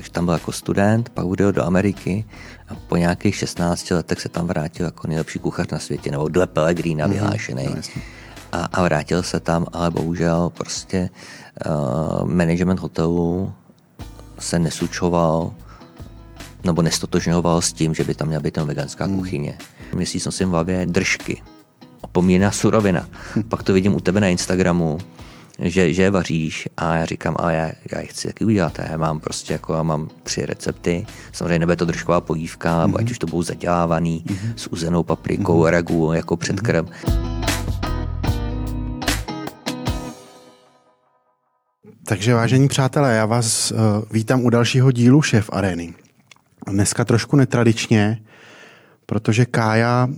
takže tam byl jako student, pak odjel do Ameriky a po nějakých 16 letech se tam vrátil jako nejlepší kuchař na světě, nebo dle Pellegrina mm-hmm. vyhlášený. No, a, a vrátil se tam, ale bohužel prostě uh, management hotelu se nesučoval nebo nestotožňoval s tím, že by tam měla být tam veganská hmm. kuchyně. Měsíc nosím v hlavě držky, opomíná surovina. Pak to vidím u tebe na Instagramu, že, že vaříš a já říkám, a já, já chci taky udělat. Já mám prostě jako, já mám tři recepty. Samozřejmě nebude to držková polívka, mm-hmm. ať už to budou zadělávaný mm-hmm. s uzenou paprikou, mm-hmm. ragu jako předkrm. Mm-hmm. Takže vážení přátelé, já vás uh, vítám u dalšího dílu Šéf Areny. Dneska trošku netradičně, protože Kája uh,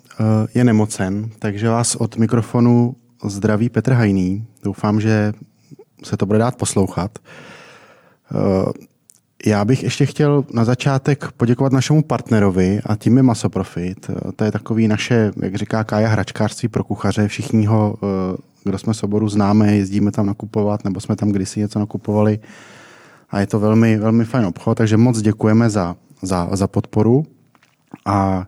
je nemocen, takže vás od mikrofonu zdraví Petr Hajný. Doufám, že se to bude dát poslouchat. Uh, já bych ještě chtěl na začátek poděkovat našemu partnerovi a tím je Masoprofit. To je takový naše, jak říká Kája, hračkářství pro kuchaře. Všichni ho kdo jsme s oboru známe, jezdíme tam nakupovat, nebo jsme tam kdysi něco nakupovali. A je to velmi, velmi fajn obchod, takže moc děkujeme za, za, za podporu. A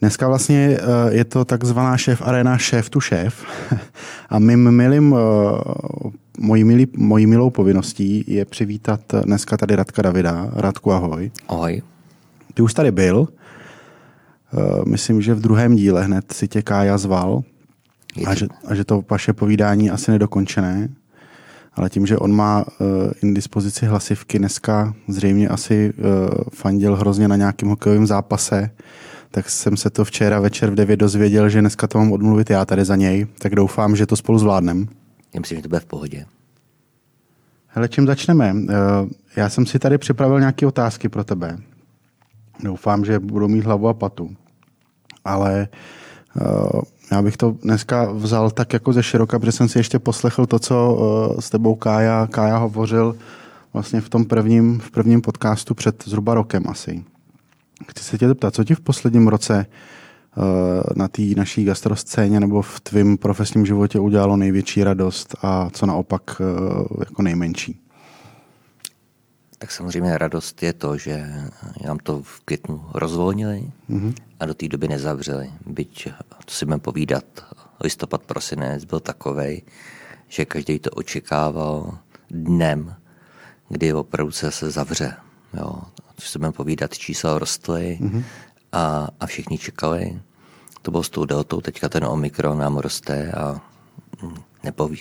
dneska vlastně eh, je to takzvaná šéf arena šéf tu šéf. A mým milým, eh, mojí, milý, mojí milou povinností je přivítat dneska tady Radka Davida. Radku, ahoj. Ahoj. Ty už tady byl. Eh, myslím, že v druhém díle hned si tě Kája zval. A že, a že to vaše povídání asi nedokončené, ale tím, že on má uh, indispozici hlasivky, dneska zřejmě asi uh, fandil hrozně na nějakém hokejovém zápase, tak jsem se to včera večer v 9 dozvěděl, že dneska to mám odmluvit já tady za něj, tak doufám, že to spolu zvládnem. Já myslím, že to bude v pohodě. Hele, čím začneme? Uh, já jsem si tady připravil nějaké otázky pro tebe. Doufám, že budou mít hlavu a patu. Ale uh, já bych to dneska vzal tak jako ze široka, protože jsem si ještě poslechl to, co uh, s tebou Kája, Kája hovořil vlastně v tom prvním, v prvním podcastu před zhruba rokem asi. Chci se tě zeptat, co ti v posledním roce uh, na té naší gastroscéně nebo v tvém profesním životě udělalo největší radost a co naopak uh, jako nejmenší? Tak samozřejmě radost je to, že nám to v květnu rozvolnili mm-hmm. a do té doby nezavřeli. Byť, to si budeme povídat, listopad, prosinec byl takový, že každý to očekával dnem, kdy opravdu se, se zavře. Jo. Co si budeme povídat, čísla rostly mm-hmm. a, a všichni čekali. To bylo s tou deltou, teďka ten omikron nám roste a nepoví,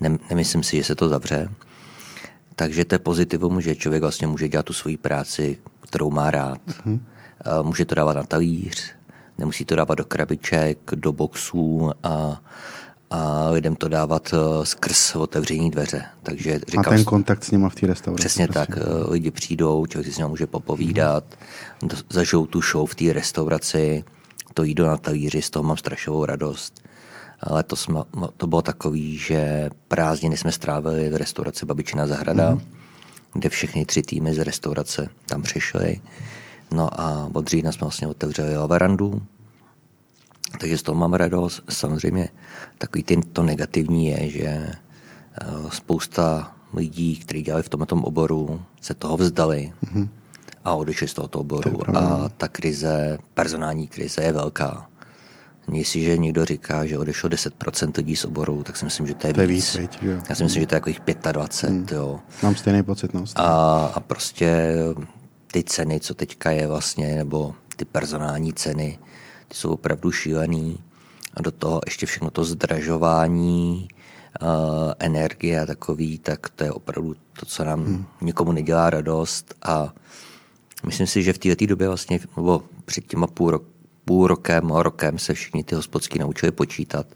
ne, nemyslím si, že se to zavře. Takže to je pozitivum, že člověk vlastně může dělat tu svoji práci, kterou má rád. Mm-hmm. Může to dávat na talíř, nemusí to dávat do krabiček, do boxů a, a lidem to dávat eh, skrz otevření dveře. Takže říkám, a ten kontakt s nimi v té restauraci. Přesně prostě. tak. Eh, lidi přijdou, člověk si s nimi může popovídat, mm-hmm. zažijou tu show v té restauraci, to jídlo na talíři, z toho mám strašovou radost. Letos to bylo takový, že prázdniny jsme strávili v restauraci Babičina zahrada, mm. kde všechny tři týmy z restaurace tam přišly. No a od října jsme vlastně otevřeli lavarandu, takže z toho mám radost. Samozřejmě takový ten, to negativní je, že eh, spousta lidí, kteří dělali v tomto oboru, se toho vzdali mm-hmm. a odešli z tohoto oboru. A ta krize, personální krize je velká. Jestliže někdo říká, že odešlo 10% lidí z oboru, tak si myslím, že to je, to je víc. víc jo. Já si myslím, že to je takových 25. Hmm. Jo. Mám stejný pocit. No. A, a prostě ty ceny, co teďka je vlastně, nebo ty personální ceny, ty jsou opravdu šílený. A do toho ještě všechno to zdražování, uh, energie a takový, tak to je opravdu to, co nám hmm. nikomu nedělá radost. A myslím si, že v této době vlastně, nebo před těma půl roku, půl rokem, rokem se všichni ty hospodský naučili počítat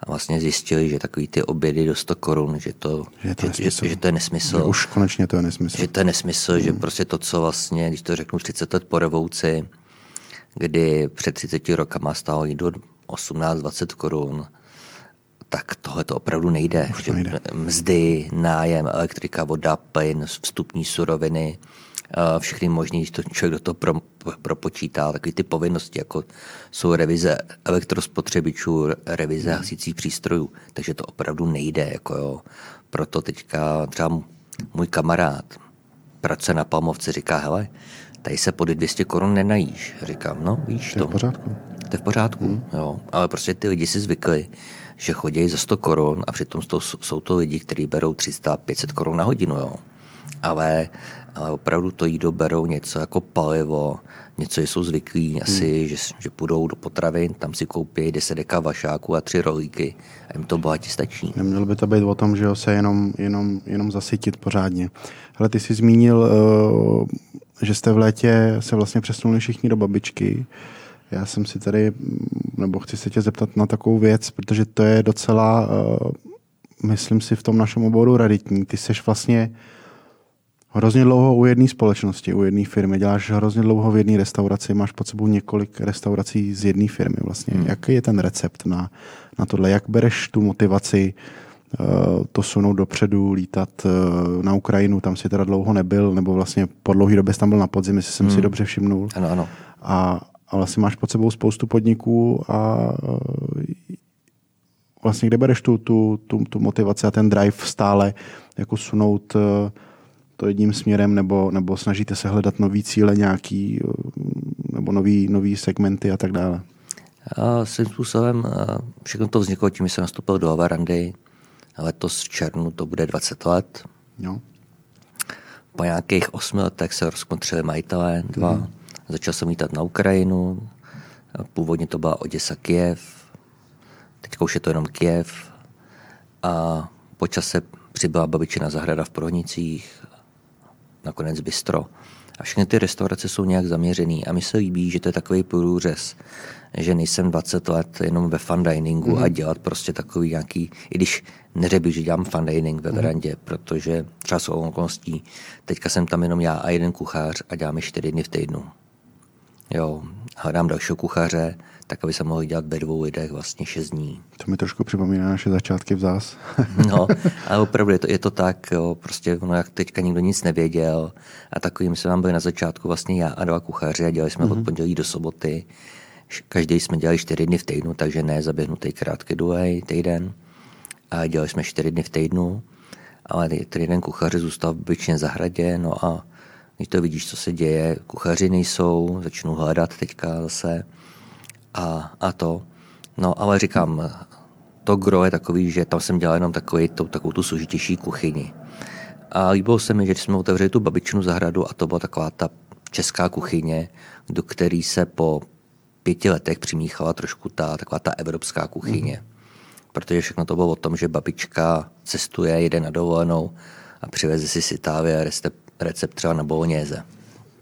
a vlastně zjistili, že takový ty obědy do 100 korun, že to, že to, že, že, že to je nesmysl. Že už konečně to je nesmysl. Že to je nesmysl, hmm. že prostě to, co vlastně, když to řeknu 30 let po revoluci, kdy před 30 rokama stálo jídlo 18-20 korun, tak tohle to opravdu nejde. Už to nejde. Mzdy, nájem, elektrika, voda, plyn, vstupní suroviny, všechny možný, když to člověk do toho pro, propočítá, takové ty povinnosti, jako jsou revize elektrospotřebičů, revize hmm. hasících přístrojů, takže to opravdu nejde. Jako jo. Proto teďka třeba můj kamarád pracuje na Palmovce, říká, hele, tady se pod 200 korun nenajíš. Říkám, no víš to. To je v pořádku. To je v pořádku, hmm. jo. Ale prostě ty lidi si zvykli, že chodí za 100 korun a přitom to, jsou to lidi, kteří berou 300-500 korun na hodinu, jo. Ale, ale opravdu to jídlo berou něco jako palivo, něco jsou zvyklí asi, hmm. že, že půjdou do potravin, tam si koupí 10 deka vašáků a tři rolíky a jim to bohatě stačí. Nemělo by to být o tom, že se jenom, jenom, jenom zasytit pořádně. Ale ty jsi zmínil, uh, že jste v létě se vlastně přesunuli všichni do babičky. Já jsem si tady, nebo chci se tě zeptat na takovou věc, protože to je docela, uh, myslím si, v tom našem oboru raditní. Ty seš vlastně hrozně dlouho u jedné společnosti, u jedné firmy, děláš hrozně dlouho v jedné restauraci, máš pod sebou několik restaurací z jedné firmy vlastně. Hmm. Jaký je ten recept na, na tohle? Jak bereš tu motivaci uh, to sunout dopředu, lítat uh, na Ukrajinu, tam si teda dlouho nebyl, nebo vlastně po dlouhé době tam byl na podzim, jestli jsem hmm. si dobře všimnul. Ano, ano. A, a vlastně máš pod sebou spoustu podniků a uh, vlastně kde bereš tu, tu, tu, tu motivaci a ten drive stále jako sunout to jedním směrem, nebo, nebo snažíte se hledat nový cíle nějaký, nebo nový, nový segmenty a tak dále? A svým způsobem všechno to vzniklo tím, že jsem nastoupil do Avarandy. Letos v červnu to bude 20 let. Jo. Po nějakých osmi letech se rozkontřili majitelé dva. Mm. Začal jsem lítat na Ukrajinu. Původně to byla Oděsa Kiev. Teď už je to jenom Kiev. A po čase přibyla babičina zahrada v Prohnicích nakonec bistro. A všechny ty restaurace jsou nějak zaměřený a mi se líbí, že to je takový průřez, že nejsem 20 let jenom ve fun diningu mm-hmm. a mhm. dělat prostě takový nějaký, i když neřebi, že dělám fun dining ve mhm. verandě, mm-hmm. protože třeba jsou okolností, teďka jsem tam jenom já a jeden kuchař a děláme čtyři dny v týdnu. Jo, hledám dalšího kuchaře, tak aby se mohli dělat ve dvou lidech vlastně šest dní. To mi trošku připomíná naše začátky v zás. no, ale opravdu je to, je to tak, jo, prostě ono, jak teďka nikdo nic nevěděl a takovým jsme vám byli na začátku vlastně já a dva kuchaři a dělali jsme mm-hmm. od mhm. pondělí do soboty. Každý jsme dělali čtyři dny v týdnu, takže ne zaběhnutý krátký důlej týden. A dělali jsme čtyři dny v týdnu, ale ten jeden kuchař zůstal v byčně zahradě, no a když to vidíš, co se děje, kuchaři nejsou, začnu hledat teďka zase a, a to. No ale říkám, to gro je takový, že tam jsem dělal jenom takový, to, takovou tu složitější kuchyni. A líbilo se mi, že jsme otevřeli tu babičinu zahradu a to byla taková ta česká kuchyně, do které se po pěti letech přimíchala trošku ta taková ta evropská kuchyně. Mm. Protože všechno to bylo o tom, že babička cestuje, jede na dovolenou a přiveze si z Itálie recept třeba na bolognese.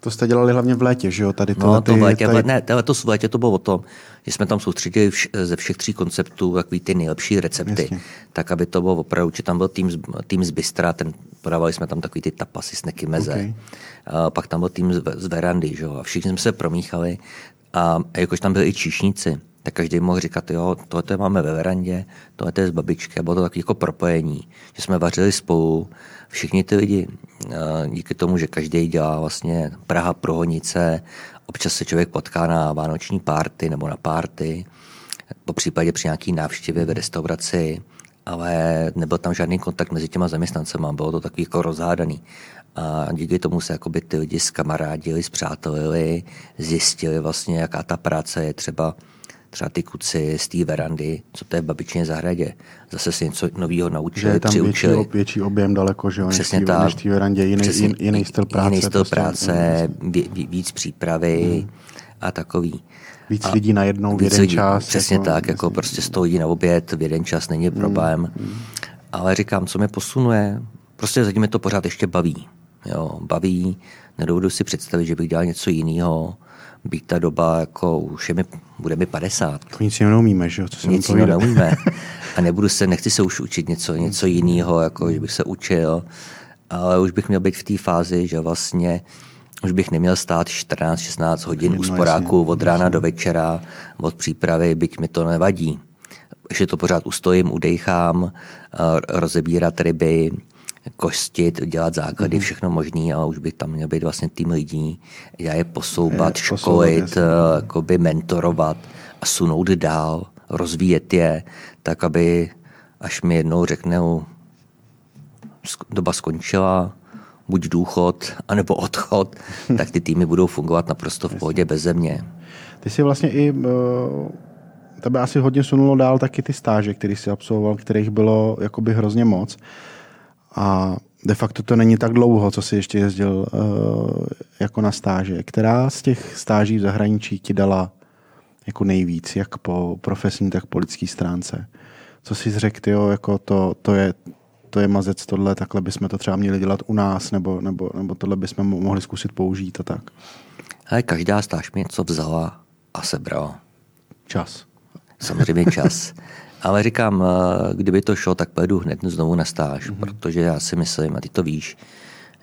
To jste dělali hlavně v létě, že jo? Tady no, to v létě, tady... ne, letos v létě to bylo o tom, že jsme tam soustředili vš, ze všech tří konceptů takový ty nejlepší recepty, Jasně. tak aby to bylo opravdu, že tam byl tým, tým z Bystra, ten, podávali jsme tam takový ty tapasy, sneky meze. Okay. A pak tam byl tým z, z Verandy, že jo? A všichni jsme se promíchali a jakož tam byli i číšníci, tak každý mohl říkat, jo, tohle máme ve verandě, tohle je z babičky a bylo to takové jako propojení, že jsme vařili spolu, všichni ty lidi, díky tomu, že každý dělá vlastně Praha Prohonice, občas se člověk potká na vánoční párty nebo na párty, po případě při nějaký návštěvě v restauraci, ale nebyl tam žádný kontakt mezi těma zaměstnancema, bylo to takový jako rozhádaný. A díky tomu se jakoby ty lidi zkamarádili, zpřátelili, zjistili vlastně, jaká ta práce je třeba třeba ty kuci z té verandy, co to je v babičině zahradě. Zase si něco nového naučili, že je tam přiučili. Větší, větší objem daleko, že jo, Přesně než, tak. než té verandě, jiný, Přesně, jiný, jiný styl práce. Jiný styl prostě, práce, ví, víc přípravy hmm. a takový. Víc a lidí na jednou v jeden lidí, čas. Přesně jako, tak, jako prostě sto lidí na oběd v jeden čas není hmm, problém. Hmm. Ale říkám, co mě posunuje, prostě zatím mě to pořád ještě baví. Jo, baví, nedovedu si představit, že bych dělal něco jiného být ta doba, jako už je mi, bude mi 50. To nic jiného neumíme, že jo? Co nic jiného neumíme. A nebudu se, nechci se už učit něco, něco jiného, jako že bych se učil, ale už bych měl být v té fázi, že vlastně už bych neměl stát 14-16 hodin u sporáku od rána do večera, od přípravy, byť mi to nevadí. Ještě to pořád ustojím, udejchám, rozebírat ryby, kostit, dělat základy, mm-hmm. všechno možný a už bych tam měl být vlastně tým lidí, já je posouvat, je, školit, posouvat, jakoby mentorovat a sunout dál, rozvíjet je, tak aby až mi jednou řeknou, doba skončila, buď důchod, anebo odchod, tak ty týmy budou fungovat naprosto v pohodě bez země. Ty si vlastně i, uh, tebe asi hodně sunulo dál taky ty stáže, které jsi absolvoval, kterých bylo jakoby hrozně moc. A de facto to není tak dlouho, co jsi ještě jezdil uh, jako na stáže. Která z těch stáží v zahraničí ti dala jako nejvíc, jak po profesní, tak po lidské stránce? Co jsi řekl, jo, jako to, to, je, to je mazec tohle, takhle bychom to třeba měli dělat u nás, nebo, nebo, nebo tohle bychom mohli zkusit použít a tak? Ale každá stáž mi něco vzala a sebrala. Čas. Samozřejmě čas. Ale říkám, eh, kdyby to šlo, tak pojedu hned znovu na stáž, mm-hmm. protože já si myslím, a ty to víš,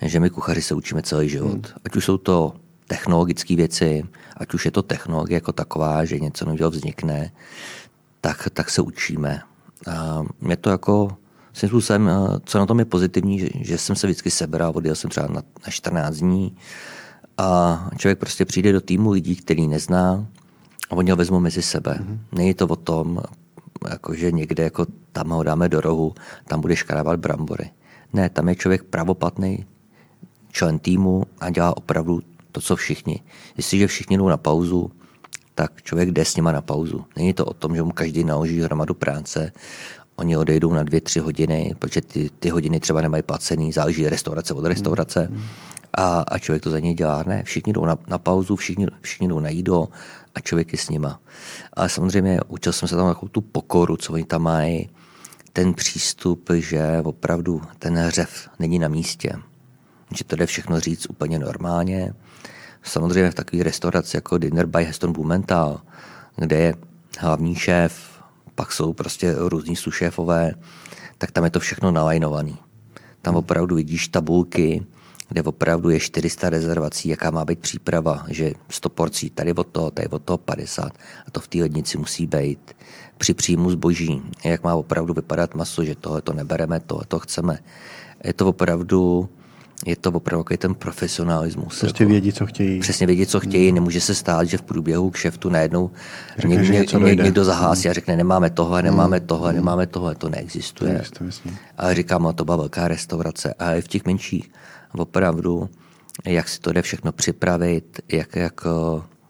že my kuchaři se učíme celý život. Mm. Ať už jsou to technologické věci, ať už je to technologie jako taková, že něco nového vznikne, tak, tak se učíme. A mě to jako, svým způsobem, eh, co na tom je pozitivní, že, že jsem se vždycky sebral, odjel jsem třeba na, na 14 dní a člověk prostě přijde do týmu lidí, který nezná a oni ho vezmou mezi sebe. Mm-hmm. Není to o tom, jakože někde jako tam ho dáme do rohu, tam bude škrábat brambory. Ne, tam je člověk pravoplatný člen týmu a dělá opravdu to, co všichni. Jestliže všichni jdou na pauzu, tak člověk jde s nima na pauzu. Není to o tom, že mu každý naloží hromadu práce, oni odejdou na dvě, tři hodiny, protože ty, ty hodiny třeba nemají placený, záleží restaurace od restaurace. Mm. A, a člověk to za něj dělá. Ne, všichni jdou na, na pauzu, všichni, všichni jdou na jídlo a člověk je s nima. Ale samozřejmě učil jsem se tam takovou tu pokoru, co oni tam mají, ten přístup, že opravdu ten hřev není na místě. Že to jde všechno říct úplně normálně. Samozřejmě v takové restauraci jako Dinner by Heston Blumenthal, kde je hlavní šéf, pak jsou prostě různí sušéfové, tak tam je to všechno nalajnovaný. Tam opravdu vidíš tabulky, kde opravdu je 400 rezervací, jaká má být příprava, že 100 porcí, tady od toho, tady od toho 50 a to v té lednici musí být. Při příjmu zboží, jak má opravdu vypadat maso, že tohle to nebereme, tohle to chceme. Je to opravdu je to opravdu ten profesionalismus. Prostě jako, vědí, co chtějí. Přesně vědí, co chtějí. Nemůže se stát, že v průběhu kšeftu najednou řekne, někdo, někdo, někdo zahlásí a řekne, nemáme tohle, nemáme tohle, nemáme tohle, to neexistuje. neexistuje ale říkám, no, to byla velká restaurace. A i v těch menších opravdu, jak si to jde všechno připravit, jak, jak,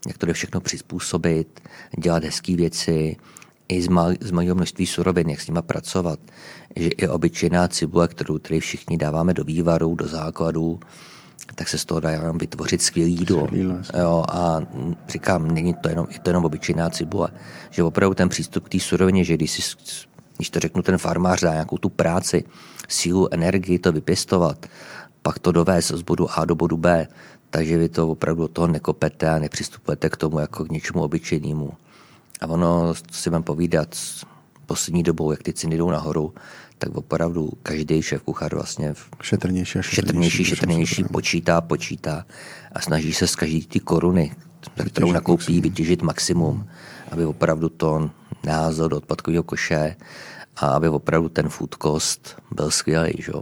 jak to jde všechno přizpůsobit, dělat hezké věci, i z, mal, z malého množství surovin, jak s nima pracovat. Že i obyčejná cibule, kterou tady všichni dáváme do vývaru, do základů, tak se z toho dá jenom vytvořit skvělý jídlo. Jo, a říkám, není to jenom, je to jenom obyčejná cibule. Že opravdu ten přístup k té surovině, že když, si, když to řeknu, ten farmář dá nějakou tu práci, sílu, energii to vypěstovat, pak to dovést z bodu A do bodu B, takže vy to opravdu od toho nekopete a nepřistupujete k tomu jako k něčemu obyčejnému. A ono, si mám povídat, poslední dobou, jak ty ceny jdou nahoru, tak opravdu každý šéf kuchař vlastně šetrnější, a šetrnější, šetrnější, šetrnější počítá, počítá a snaží se z každé ty koruny, za kterou nakoupí, maximum. vytěžit maximum, aby opravdu to neházal do odpadkového koše a aby opravdu ten food cost byl skvělý. Že?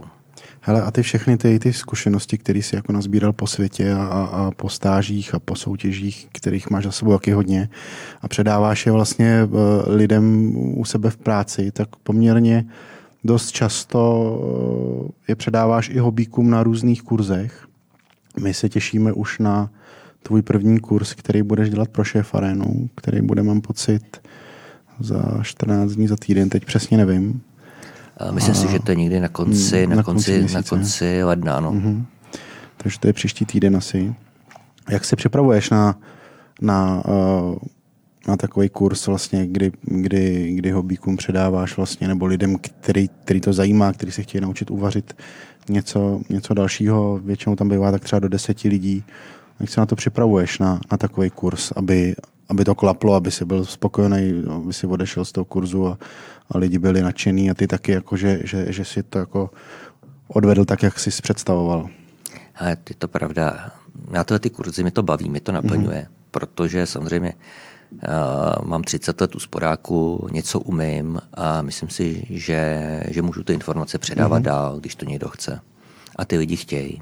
Hele, a ty všechny ty, ty zkušenosti, které jsi jako nazbíral po světě a, a, a po stážích a po soutěžích, kterých máš za sebou taky hodně a předáváš je vlastně eh, lidem u sebe v práci, tak poměrně dost často eh, je předáváš i hobíkům na různých kurzech. My se těšíme už na tvůj první kurz, který budeš dělat pro šéf arénu, který bude, mám pocit, za 14 dní, za týden, teď přesně nevím. Myslím a... si, že to je někdy na konci, hmm, na, na konci, konci, na konci ledna. No. Mm-hmm. Takže to je příští týden asi. Jak se připravuješ na, na, uh, na takový kurz, vlastně, kdy, kdy, kdy hobíkům předáváš vlastně, nebo lidem, který, který to zajímá, který se chtějí naučit uvařit něco, něco dalšího, většinou tam bývá tak třeba do deseti lidí. Jak se na to připravuješ, na, na takový kurz, aby, aby to klaplo, aby si byl spokojený, aby si odešel z toho kurzu a, a lidi byli nadšení a ty taky, jako, že, že, že si to jako odvedl tak, jak jsi představoval. Ale je to pravda. Já tohle ty kurzy, mi to baví, mi to naplňuje, mm-hmm. protože samozřejmě uh, mám 30 let sporáku, něco umím a myslím si, že, že můžu ty informace předávat mm-hmm. dál, když to někdo chce. A ty lidi chtějí.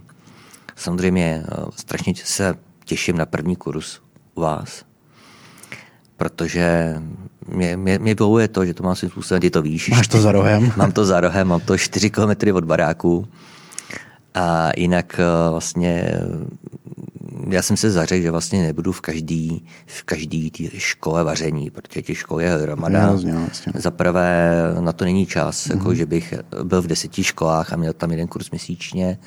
Samozřejmě uh, strašně se těším na první kurz u vás, protože mě, mě, mě bojuje to, že to mám svým způsobem, ty to víš. Máš to za rohem? Mám to za rohem, mám to 4 kilometry od baráku A jinak eh, vlastně já jsem se zařekl, že vlastně nebudu v každý, v každý tý škole vaření, protože těch škol je hromada. Za prvé na to není čas, mm-hmm. jako že bych byl v deseti školách a měl tam jeden kurz měsíčně.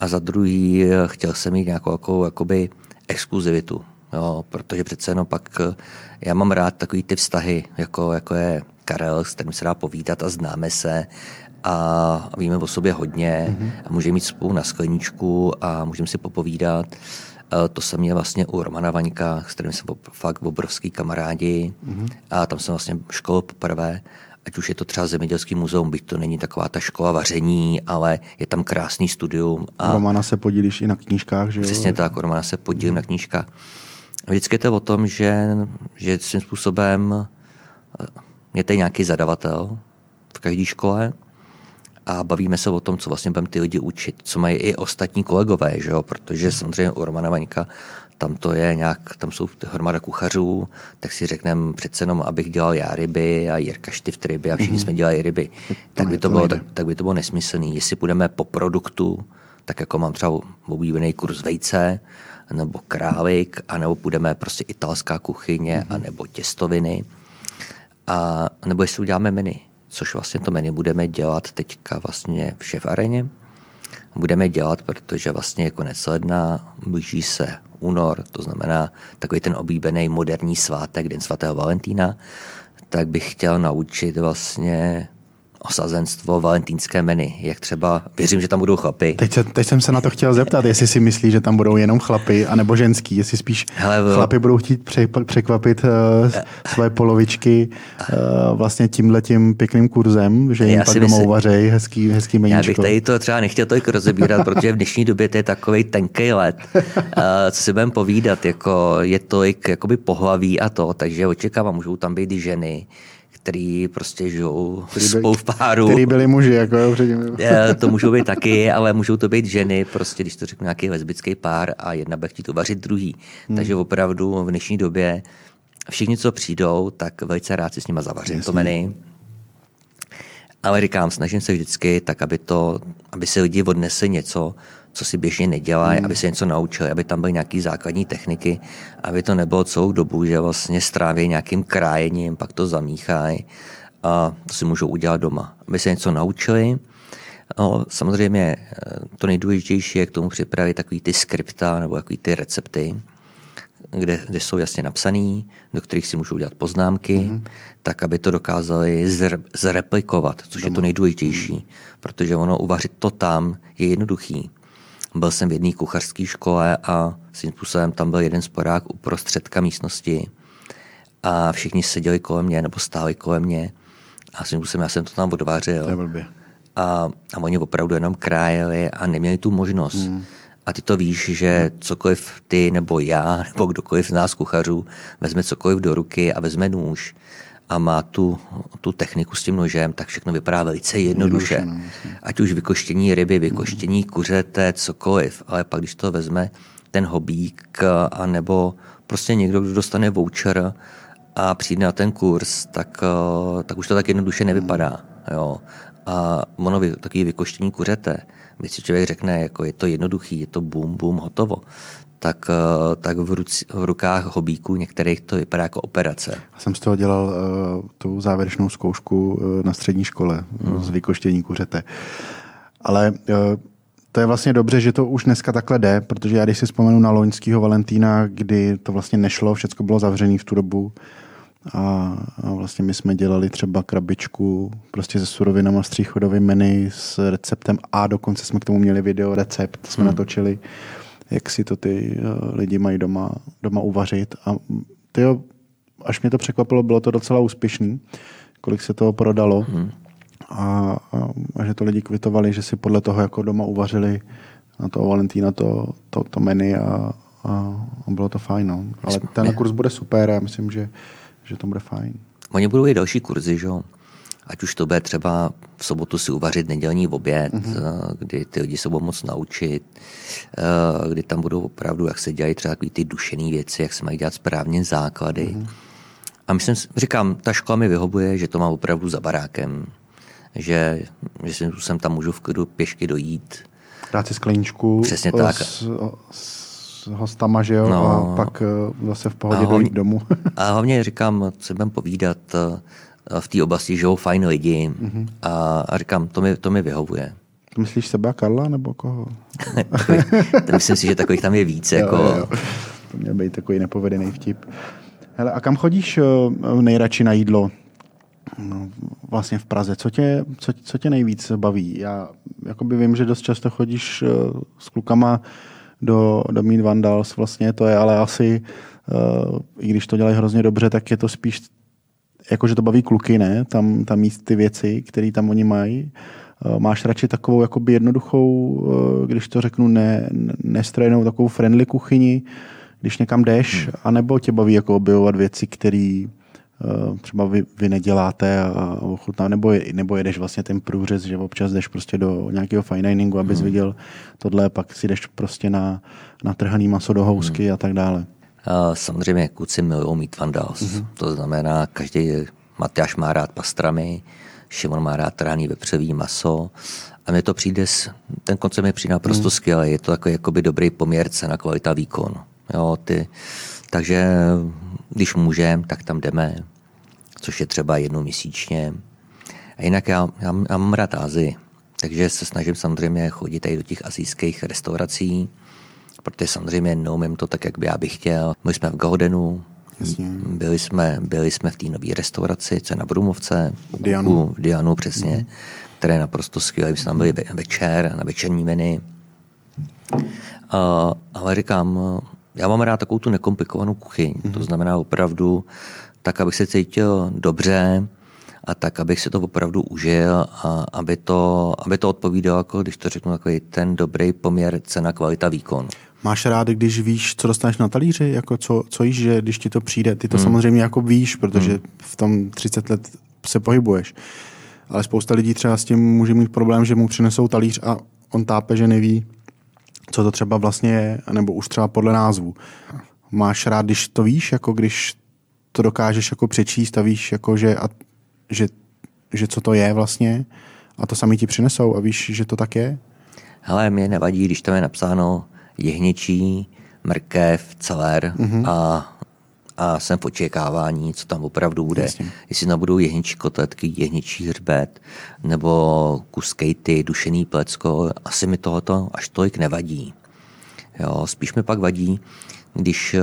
A za druhý chtěl jsem mít nějakou jako, jakoby exkluzivitu. Jo, protože přece jenom pak já mám rád takový ty vztahy, jako, jako je Karel, s kterým se dá povídat a známe se a víme o sobě hodně mm-hmm. a můžeme mít spolu na skleničku a můžeme si popovídat. To jsem měl vlastně u Romana Vaňka, s kterým jsem fakt obrovský kamarádi mm-hmm. a tam jsem vlastně školu poprvé ať už je to třeba zemědělský muzeum, byť to není taková ta škola vaření, ale je tam krásný studium. A Romana se podílíš i na knížkách, že jo? Přesně tak, Romana se podílím mm. na knížkách. Vždycky je to o tom, že, že svým způsobem eh, je tady nějaký zadavatel v každé škole a bavíme se o tom, co vlastně budeme ty lidi učit, co mají i ostatní kolegové, že jo? protože samozřejmě u Romana Vaňka tam to je nějak, tam jsou hromada kuchařů, tak si řekneme přece jenom, abych dělal já ryby a Jirka Štyft ryby a všichni mm-hmm. jsme dělali ryby, tak by to, bylo, tak, tak by to bylo nesmyslný. Jestli půjdeme po produktu, tak jako mám třeba oblíbený kurz vejce, nebo králík, anebo půjdeme prostě italská kuchyně, mm-hmm. anebo těstoviny, a, nebo jestli uděláme menu, což vlastně to menu budeme dělat teďka vlastně v šef areně. Budeme dělat, protože vlastně je konec ledna, blíží se únor, to znamená takový ten oblíbený moderní svátek, Den svatého Valentína, tak bych chtěl naučit vlastně osazenstvo, valentínské meny, jak třeba, věřím, že tam budou chlapy. Teď, se, teď jsem se na to chtěl zeptat, jestli si myslí, že tam budou jenom chlapy, anebo ženský, jestli spíš Hele, chlapy budou chtít překvapit uh, své polovičky uh, vlastně tímhletím pěkným kurzem, že jim Já pak doma myslím, uvařej hezký, hezký meníčko. Já bych tady to třeba nechtěl tolik rozebírat, protože v dnešní době to je takový tenký let. Uh, co si budeme povídat, jako je tolik jakoby pohlaví a to, takže očekávám, můžou tam být i ženy, který prostě žijou spolu v páru. Který byli muži, jako jo, předtím. to můžou být taky, ale můžou to být ženy, prostě když to řeknu nějaký lesbický pár a jedna bude chtít uvařit druhý. Hmm. Takže opravdu v dnešní době všichni, co přijdou, tak velice rád si s nima zavařím Jasně. to menu. Ale říkám, snažím se vždycky tak, aby, to, aby se lidi odnesli něco, co si běžně nedělají, hmm. aby se něco naučili, aby tam byly nějaké základní techniky, aby to nebylo celou dobu, že vlastně stráví nějakým krájením, pak to zamíchají a to si můžou udělat doma. Aby se něco naučili, No, samozřejmě eh, to nejdůležitější je k tomu připravit takový ty skripta nebo takový ty recepty, kde, kde jsou jasně napsaný, do kterých si můžou udělat poznámky, mm-hmm. tak aby to dokázali zre, zreplikovat, což Doma. je to nejdůležitější, protože ono uvařit to tam je jednoduchý. Byl jsem v jedné kuchařské škole a svým způsobem tam byl jeden sporák uprostředka místnosti a všichni seděli kolem mě nebo stáli kolem mě a svým způsobem já jsem to tam odvařil. A, a oni opravdu jenom krájeli a neměli tu možnost. Hmm. A ty to víš, že cokoliv ty nebo já nebo kdokoliv z nás kuchařů vezme cokoliv do ruky a vezme nůž, a má tu, tu techniku s tím nožem, tak všechno vypadá velice jednoduše. jednoduše no, Ať už vykoštění ryby, vykoštění kuřete, cokoliv, ale pak když to vezme ten hobík, a nebo prostě někdo, kdo dostane voucher a přijde na ten kurz, tak, tak už to tak jednoduše nevypadá. Jo. A ono takový vykoštění kuřete, když si člověk řekne, jako je to jednoduchý, je to bum, bum, hotovo, tak, eh, tak v, ruc, v rukách hobíků některých to vypadá jako operace. Já jsem z toho dělal uh, tu závěrečnou zkoušku uh, na střední škole hmm. z vykoštění kuřete. Ale uh, to je vlastně dobře, že to už dneska takhle jde, protože já když si vzpomenu na loňského Valentína, kdy to vlastně nešlo, všechno bylo zavřené v tu dobu, a, a vlastně my jsme dělali třeba krabičku prostě se surovinama stříchodovým menu s receptem a dokonce jsme k tomu měli video recept, jsme hmm. natočili jak si to ty uh, lidi mají doma, doma uvařit. A tyjo, až mě to překvapilo, bylo to docela úspěšný, kolik se toho prodalo. Hmm. A, a, a že to lidi kvitovali, že si podle toho jako doma uvařili na toho Valentína to, to, to menu a, a, a bylo to fajn. No. Ale ten kurz bude super a myslím, že, že to bude fajn. Oni budou i další kurzy, že jo? Ať už to bude třeba v sobotu si uvařit nedělní oběd, mm-hmm. kdy ty lidi se budou moc naučit, eh, kdy tam budou opravdu, jak se dělají třeba ty dušené věci, jak se mají dělat správně základy. Mm-hmm. A myslím, říkám, ta škola mi vyhovuje, že to má opravdu za barákem, že, že jsem tam můžu v klidu pěšky dojít Dát si skleničku Přesně tak. S, s hostama, že jo, no. a pak eh, zase v pohodě hlavně, dojít domů. a hlavně říkám, co budem povídat, eh, v té oblasti žijou fajn lidi mm-hmm. a, a říkám, to mi, to mi vyhovuje. To myslíš sebe a Karla, nebo koho? takový, myslím si, že takových tam je víc. Jako... Jo, jo. To měl být takový nepovedený vtip. Hele, a kam chodíš nejradši na jídlo? No, vlastně v Praze. Co tě, co, co tě nejvíc baví? Já jakoby vím, že dost často chodíš uh, s klukama do, do Mean Vandals, vlastně to je, ale asi, uh, i když to dělají hrozně dobře, tak je to spíš jako, že to baví kluky, ne? Tam, tam míst ty věci, které tam oni mají. Uh, máš radši takovou jakoby jednoduchou, uh, když to řeknu, ne, nestrojenou takovou friendly kuchyni, když někam jdeš, hmm. anebo tě baví jako objevovat věci, které Eh, třeba vy, vy neděláte a ochutná, nebo, nebo jedeš vlastně ten průřez, že občas jdeš prostě do nějakého fine diningu, abys hmm. viděl tohle, pak si jdeš prostě na, na trhaný maso do housky hmm. a tak dále. A samozřejmě kluci milují mít vandals. Mm-hmm. To znamená, každý, Matyáš má rád pastramy, Šimon má rád trhaný vepřový maso a mně to přijde, ten koncept mi přijde naprosto mm. skvělý. Je to takový jakoby dobrý poměr cena, kvalita, výkon. Jo, ty, takže když můžeme, tak tam jdeme což je třeba jednou měsíčně. A jinak já, já, já mám rád Azii, takže se snažím samozřejmě chodit tady do těch azijských restaurací, protože samozřejmě neumím to tak, jak by já bych chtěl. My jsme v Gaudenu, byli jsme, byli jsme v té nové restauraci, co je na Brumovce, Dianu. v Dianu přesně, mm. které je naprosto skvělé. My jsme tam byli večer, na večerní menu. Uh, ale říkám, já mám rád takovou tu nekomplikovanou kuchyň. Mm-hmm. To mhm. znamená opravdu tak, abych se cítil dobře a tak, abych si to opravdu užil a aby to, aby to odpovídalo, jako když to řeknu, takový ten dobrý poměr cena, kvalita, výkon. Máš rád, když víš, co dostaneš na talíři, jako co, co jíš, že když ti to přijde, ty to hmm. samozřejmě jako víš, protože hmm. v tom 30 let se pohybuješ. Ale spousta lidí třeba s tím může mít problém, že mu přinesou talíř a on tápe, že neví, co to třeba vlastně je, nebo už třeba podle názvu. Máš rád, když to víš, jako když to dokážeš jako přečíst a víš, jako že, a, že, že co to je vlastně a to sami ti přinesou a víš, že to tak je? Hele, mě nevadí, když tam je napsáno jehněčí, mrkev, celer mm-hmm. a, a jsem v očekávání, co tam opravdu bude. Jasně. Jestli tam budou jehněčí kotletky, jehněčí hřbet, nebo kus kejty, dušený plecko, asi mi tohoto až tolik nevadí. Jo, spíš mi pak vadí, když, eh,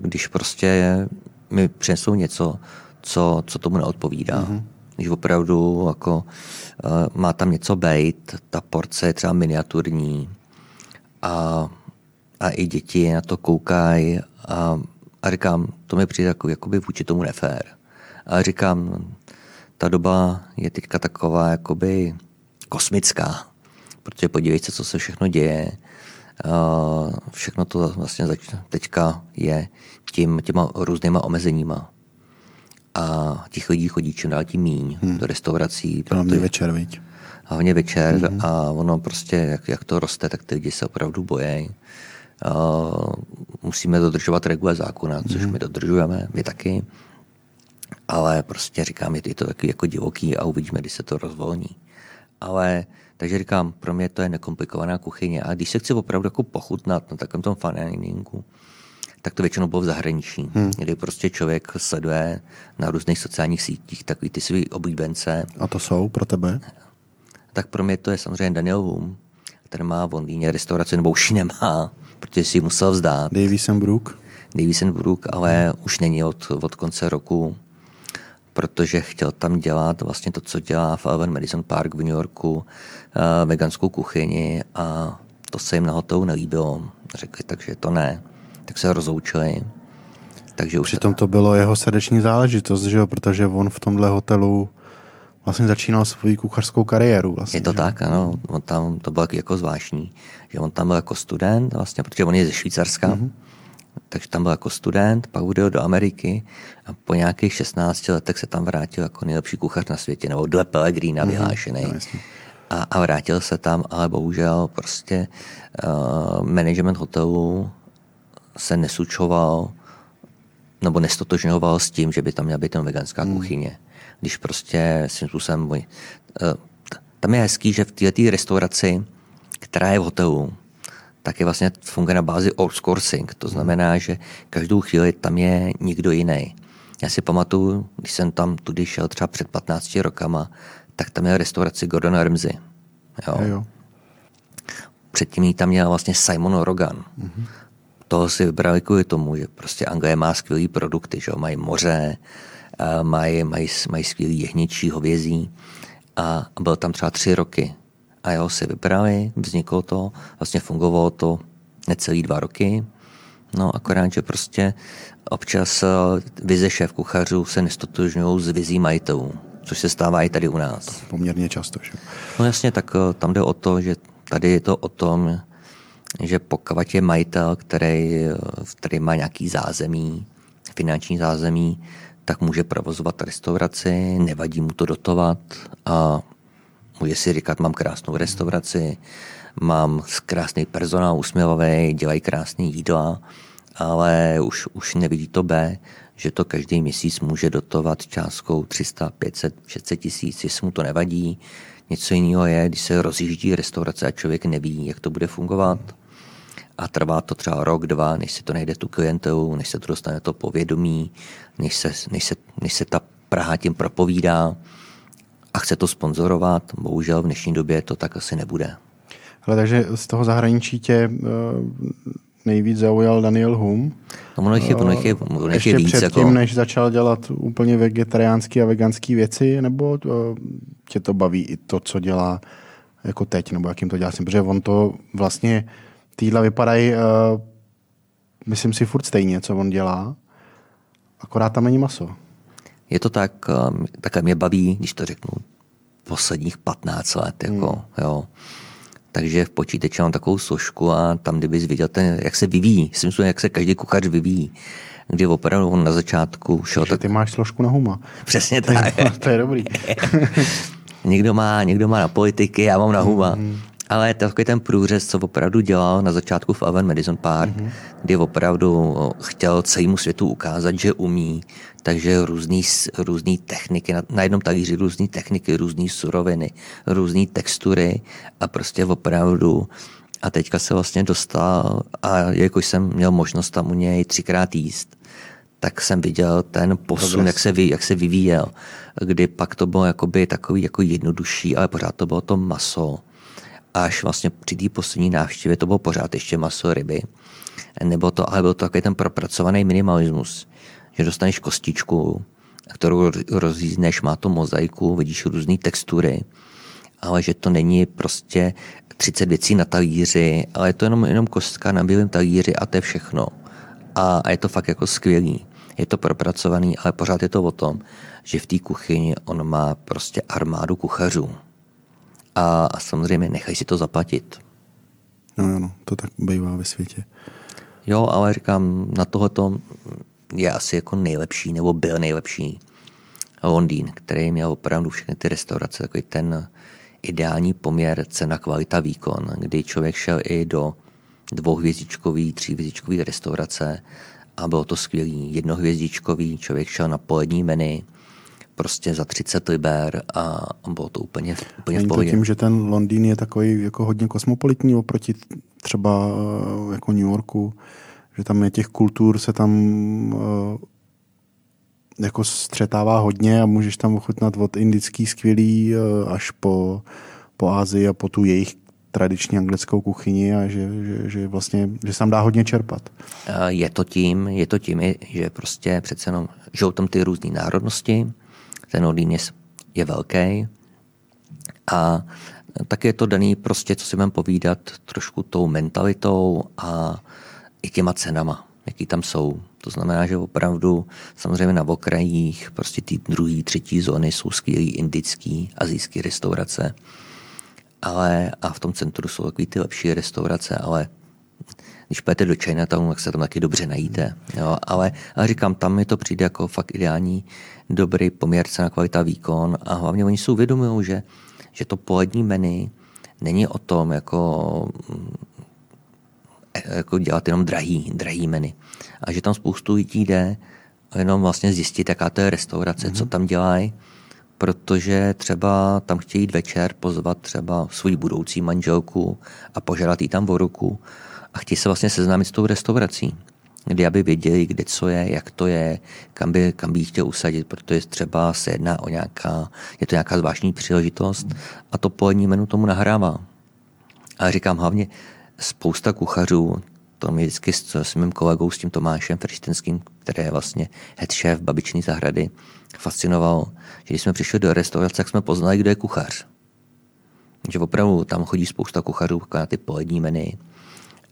když prostě mi přinesou něco, co, co tomu neodpovídá. Mm-hmm. Když opravdu jako, uh, má tam něco bejt, ta porce je třeba miniaturní a, a i děti na to koukají a, a říkám, to mi přijde jako, jakoby vůči tomu nefér. A říkám, ta doba je teďka taková jakoby kosmická, protože podívejte se, co se všechno děje všechno to vlastně teďka je tím, těma různýma omezeníma. A těch lidí chodí čím dál tím míň hmm. do restaurací. Hlavně večer, viď? Hlavně večer hmm. a ono prostě, jak, jak to roste, tak ty lidi se opravdu bojí. Uh, musíme dodržovat regule zákona, což hmm. my dodržujeme, my taky. Ale prostě říkám, je to taky jako divoký a uvidíme, kdy se to rozvolní. Ale takže říkám, pro mě to je nekomplikovaná kuchyně. A když se chci opravdu jako pochutnat na takovém tom faniningu, tak to většinou bylo v zahraničí, hmm. kdy prostě člověk sleduje na různých sociálních sítích takový ty svý oblíbence. A to jsou pro tebe? Tak pro mě to je samozřejmě Daniel Hum, který má v Londýně restauraci, nebo už nemá, protože si ji musel vzdát. Davison Brook? Davison Brook, ale už není od, od konce roku protože chtěl tam dělat vlastně to, co dělá v Alvin Madison Park v New Yorku, uh, veganskou kuchyni a to se jim na hotelu nelíbilo. Řekli, takže to ne. Tak se rozloučili. Takže už Přitom to bylo jeho srdeční záležitost, že jo? protože on v tomhle hotelu vlastně začínal svoji kuchařskou kariéru. Vlastně, je to že? tak, ano. On tam, to bylo jako zvláštní, že on tam byl jako student, vlastně, protože on je ze Švýcarska, mm-hmm takže tam byl jako student, pak odjel do Ameriky a po nějakých 16 letech se tam vrátil jako nejlepší kuchař na světě, nebo dle Pellegrina mhm, vyhlášený. Mm-hmm. A, a vrátil se tam, ale bohužel prostě uh, management hotelu se nesučoval nebo nestotožňoval s tím, že by tam měla být tam veganská mm. kuchyně. Když prostě svým způsobem uh, tam je hezký, že v této restauraci která je v hotelu, tak je vlastně funguje na bázi outsourcing. To znamená, že každou chvíli tam je někdo jiný. Já si pamatuju, když jsem tam tudy šel třeba před 15 rokama, tak tam měl restauraci Gordon Ramsay. Jo. jo. Předtím jí tam měl vlastně Simon Rogan. Mm-hmm. Toho si vybrali kvůli tomu, že prostě Anglie má skvělé produkty, že mají moře, mají, mají, mají skvělý jehněčí, hovězí a byl tam třeba tři roky. A jeho si vybrali, vzniklo to, vlastně fungovalo to necelý dva roky, No akorát, že prostě občas eh, vize šéf kuchařů se nestotožňují s vizí majitelů, což se stává i tady u nás. Poměrně často, že? No jasně, tak eh, tam jde o to, že tady je to o tom, že pokud je majitel, který, eh, který má nějaký zázemí, finanční zázemí, tak může provozovat restauraci, nevadí mu to dotovat a může si říkat, mám krásnou restauraci, mám krásný personál, usměvavý, dělají krásné jídla, ale už, už nevidí to B, že to každý měsíc může dotovat částkou 300, 500, 600 tisíc, jestli mu to nevadí. Něco jiného je, když se rozjíždí restaurace a člověk neví, jak to bude fungovat. A trvá to třeba rok, dva, než se to najde tu klientelu, než se to dostane to povědomí, než se, než se, než se ta Praha tím propovídá a chce to sponzorovat. Bohužel v dnešní době to tak asi nebude. Ale takže z toho zahraničí tě uh, nejvíc zaujal Daniel Hum. No, ono je, ono je, ono je Ještě víc. předtím, jako... než začal dělat úplně vegetariánské a veganské věci, nebo uh, tě to baví i to, co dělá jako teď, nebo jakým to dělá, protože on to vlastně, týdla vypadají, uh, myslím si, furt stejně, co on dělá, akorát tam není maso. Je to tak, tak mě baví, když to řeknu, posledních 15 let, jako, hmm. jo takže v počítači mám takovou složku a tam, kdybys viděl, ten, jak se vyvíjí, si myslím, jak se každý kuchař vyvíjí, kdy opravdu on na začátku šel... Takže tak... ty máš složku na huma. Přesně tak. To je, to je dobrý. někdo, má, někdo má na politiky, já mám na huma. Mm-hmm. Ale takový ten průřez, co opravdu dělal na začátku v Aven Madison Park, mm-hmm. kdy opravdu chtěl celému světu ukázat, že umí, takže různý, různý techniky, na, na jednom talíři různé techniky, různé suroviny, různé textury a prostě opravdu a teďka se vlastně dostal a jakož jsem měl možnost tam u něj třikrát jíst, tak jsem viděl ten posun, jak se, jak se vyvíjel, kdy pak to bylo jakoby takový jako jednodušší, ale pořád to bylo to maso. Až vlastně při té poslední návštěvě to bylo pořád ještě maso ryby. Nebo to, ale byl to takový ten propracovaný minimalismus že dostaneš kostičku, kterou rozjízneš, má to mozaiku, vidíš různé textury, ale že to není prostě 30 věcí na talíři, ale je to jenom, jenom kostka na bílém talíři a to je všechno. A, a je to fakt jako skvělý. Je to propracovaný, ale pořád je to o tom, že v té kuchyni on má prostě armádu kuchařů. A, a samozřejmě nechají si to zaplatit. No, no, to tak bývá ve světě. Jo, ale říkám, na tohleto je asi jako nejlepší, nebo byl nejlepší Londýn, který měl opravdu všechny ty restaurace, takový ten ideální poměr cena, kvalita, výkon, kdy člověk šel i do dvouhvězdičkový, tříhvězdičkový restaurace a bylo to skvělý. Jednohvězdičkový, člověk šel na polední menu, prostě za 30 liber a bylo to úplně, úplně Není v pohodě. to tím, že ten Londýn je takový jako hodně kosmopolitní oproti třeba eh, jako New Yorku, že tam je těch kultur se tam uh, jako střetává hodně a můžeš tam ochutnat od indický skvělý uh, až po, po Ázii a po tu jejich tradiční anglickou kuchyni a že, že, že vlastně, že se tam dá hodně čerpat. Je to tím, je to tím, že prostě přece jenom žijou tam ty různé národnosti, ten Odín je, je velký a tak je to daný prostě, co si mám povídat, trošku tou mentalitou a i těma cenama, jaký tam jsou. To znamená, že opravdu samozřejmě na okrajích prostě ty druhý, třetí zóny jsou skvělý indický, azijský restaurace, ale a v tom centru jsou takový ty lepší restaurace, ale když půjdete do Chinatown, tak se tam taky dobře najíte. Jo? Ale, ale říkám, tam mi to přijde jako fakt ideální, dobrý poměr cena, kvalita, výkon a hlavně oni si uvědomují, že, že to polední menu není o tom, jako jako dělat jenom drahý, drahý menu. A že tam spoustu lidí jde jenom vlastně zjistit, jaká to je restaurace, mm-hmm. co tam dělají, protože třeba tam chtějí jít večer pozvat třeba svou budoucí manželku a požádat jí tam o ruku a chtějí se vlastně seznámit s tou restaurací kdy aby věděli, kde co je, jak to je, kam by, kam by chtěl usadit, protože třeba se jedná o nějaká, je to nějaká zvláštní příležitost a to polední menu tomu nahrává. A říkám hlavně, spousta kuchařů, to mě vždycky s, s mým kolegou, s tím Tomášem Frištenským, který je vlastně head chef babiční zahrady, fascinoval, že když jsme přišli do restaurace, tak jsme poznali, kdo je kuchař. Že opravdu tam chodí spousta kuchařů na ty polední menu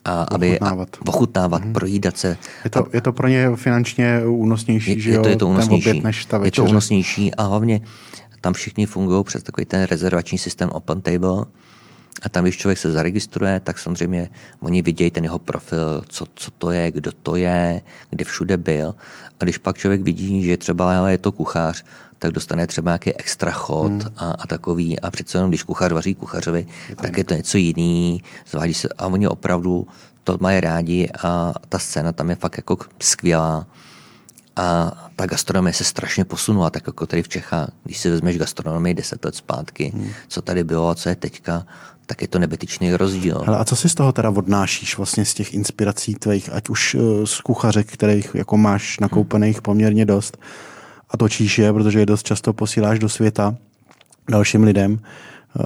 a aby ochutnávat, a, ochutnávat mm-hmm. projídat se. Je to, je to pro ně finančně únosnější, je, že je to, je to únosnější. než ta je to únosnější a hlavně tam všichni fungují přes takový ten rezervační systém Open Table a tam, když člověk se zaregistruje, tak samozřejmě oni vidějí ten jeho profil, co, co to je, kdo to je, kde všude byl. A když pak člověk vidí, že třeba je to kuchař, tak dostane třeba nějaký extra chod hmm. a, a takový. A přece jenom, když kuchař vaří kuchařovi, je tak je to něco jiný. Zvádí se, a oni opravdu to mají rádi a ta scéna tam je fakt jako skvělá. A ta gastronomie se strašně posunula, tak jako tady v Čechách. Když si vezmeš gastronomii deset let zpátky, hmm. co tady bylo a co je teďka, tak je to nebetyčný rozdíl. Hele, a co si z toho teda odnášíš vlastně z těch inspirací tvých, ať už eh, z kuchařek, kterých jako máš nakoupených poměrně dost, a točíš je, protože je dost často posíláš do světa dalším lidem. Eh,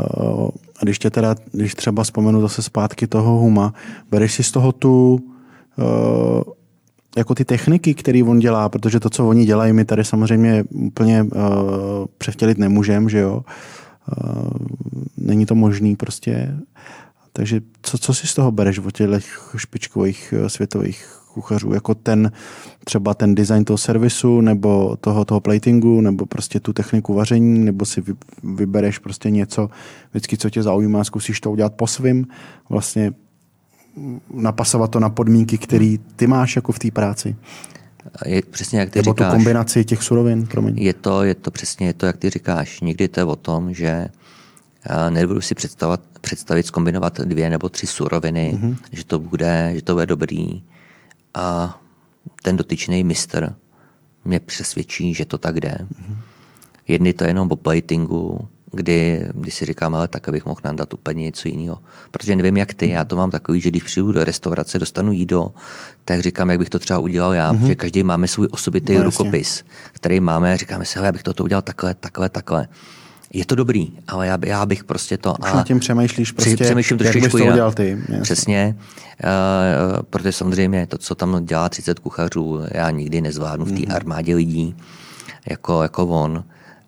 a když tě teda, když třeba vzpomenu zase zpátky toho Huma, bereš si z toho tu eh, jako ty techniky, které on dělá, protože to, co oni dělají, my tady samozřejmě úplně uh, převtělit nemůžeme, že jo. Není to možný prostě. Takže co, co si z toho bereš od těch špičkových světových kuchařů, jako ten třeba ten design toho servisu, nebo toho, toho platingu, nebo prostě tu techniku vaření, nebo si vybereš prostě něco, vždycky, co tě zaujímá, zkusíš to udělat po svým, vlastně napasovat to na podmínky, které ty máš jako v té práci. Je přesně jak ty Nebo říkáš. tu kombinaci těch surovin, promiň. Je to, je to přesně je to, jak ty říkáš. Někdy to je o tom, že nebudu si představit, představit zkombinovat dvě nebo tři suroviny, mm-hmm. že to bude, že to bude dobrý, a ten dotyčný mistr mě přesvědčí, že to tak jde. Mm-hmm. Jedny to je jenom o platingu, kdy, kdy si říkám, ale tak abych mohl nadat úplně něco jiného. Protože nevím, jak ty, já to mám takový, že když přijdu do restaurace, dostanu jídlo, tak říkám, jak bych to třeba udělal já, mm-hmm. že každý máme svůj osobitý no, rukopis, který máme, říkáme si, já bych to udělal takhle, takhle, takhle je to dobrý, ale já, já bych prostě to... Už a na tím přemýšlíš prostě, přemýšlím jak bys to udělal ty. Jasný. Přesně, uh, protože samozřejmě to, co tam dělá 30 kuchařů, já nikdy nezvládnu v té mm-hmm. armádě lidí, jako, jako on.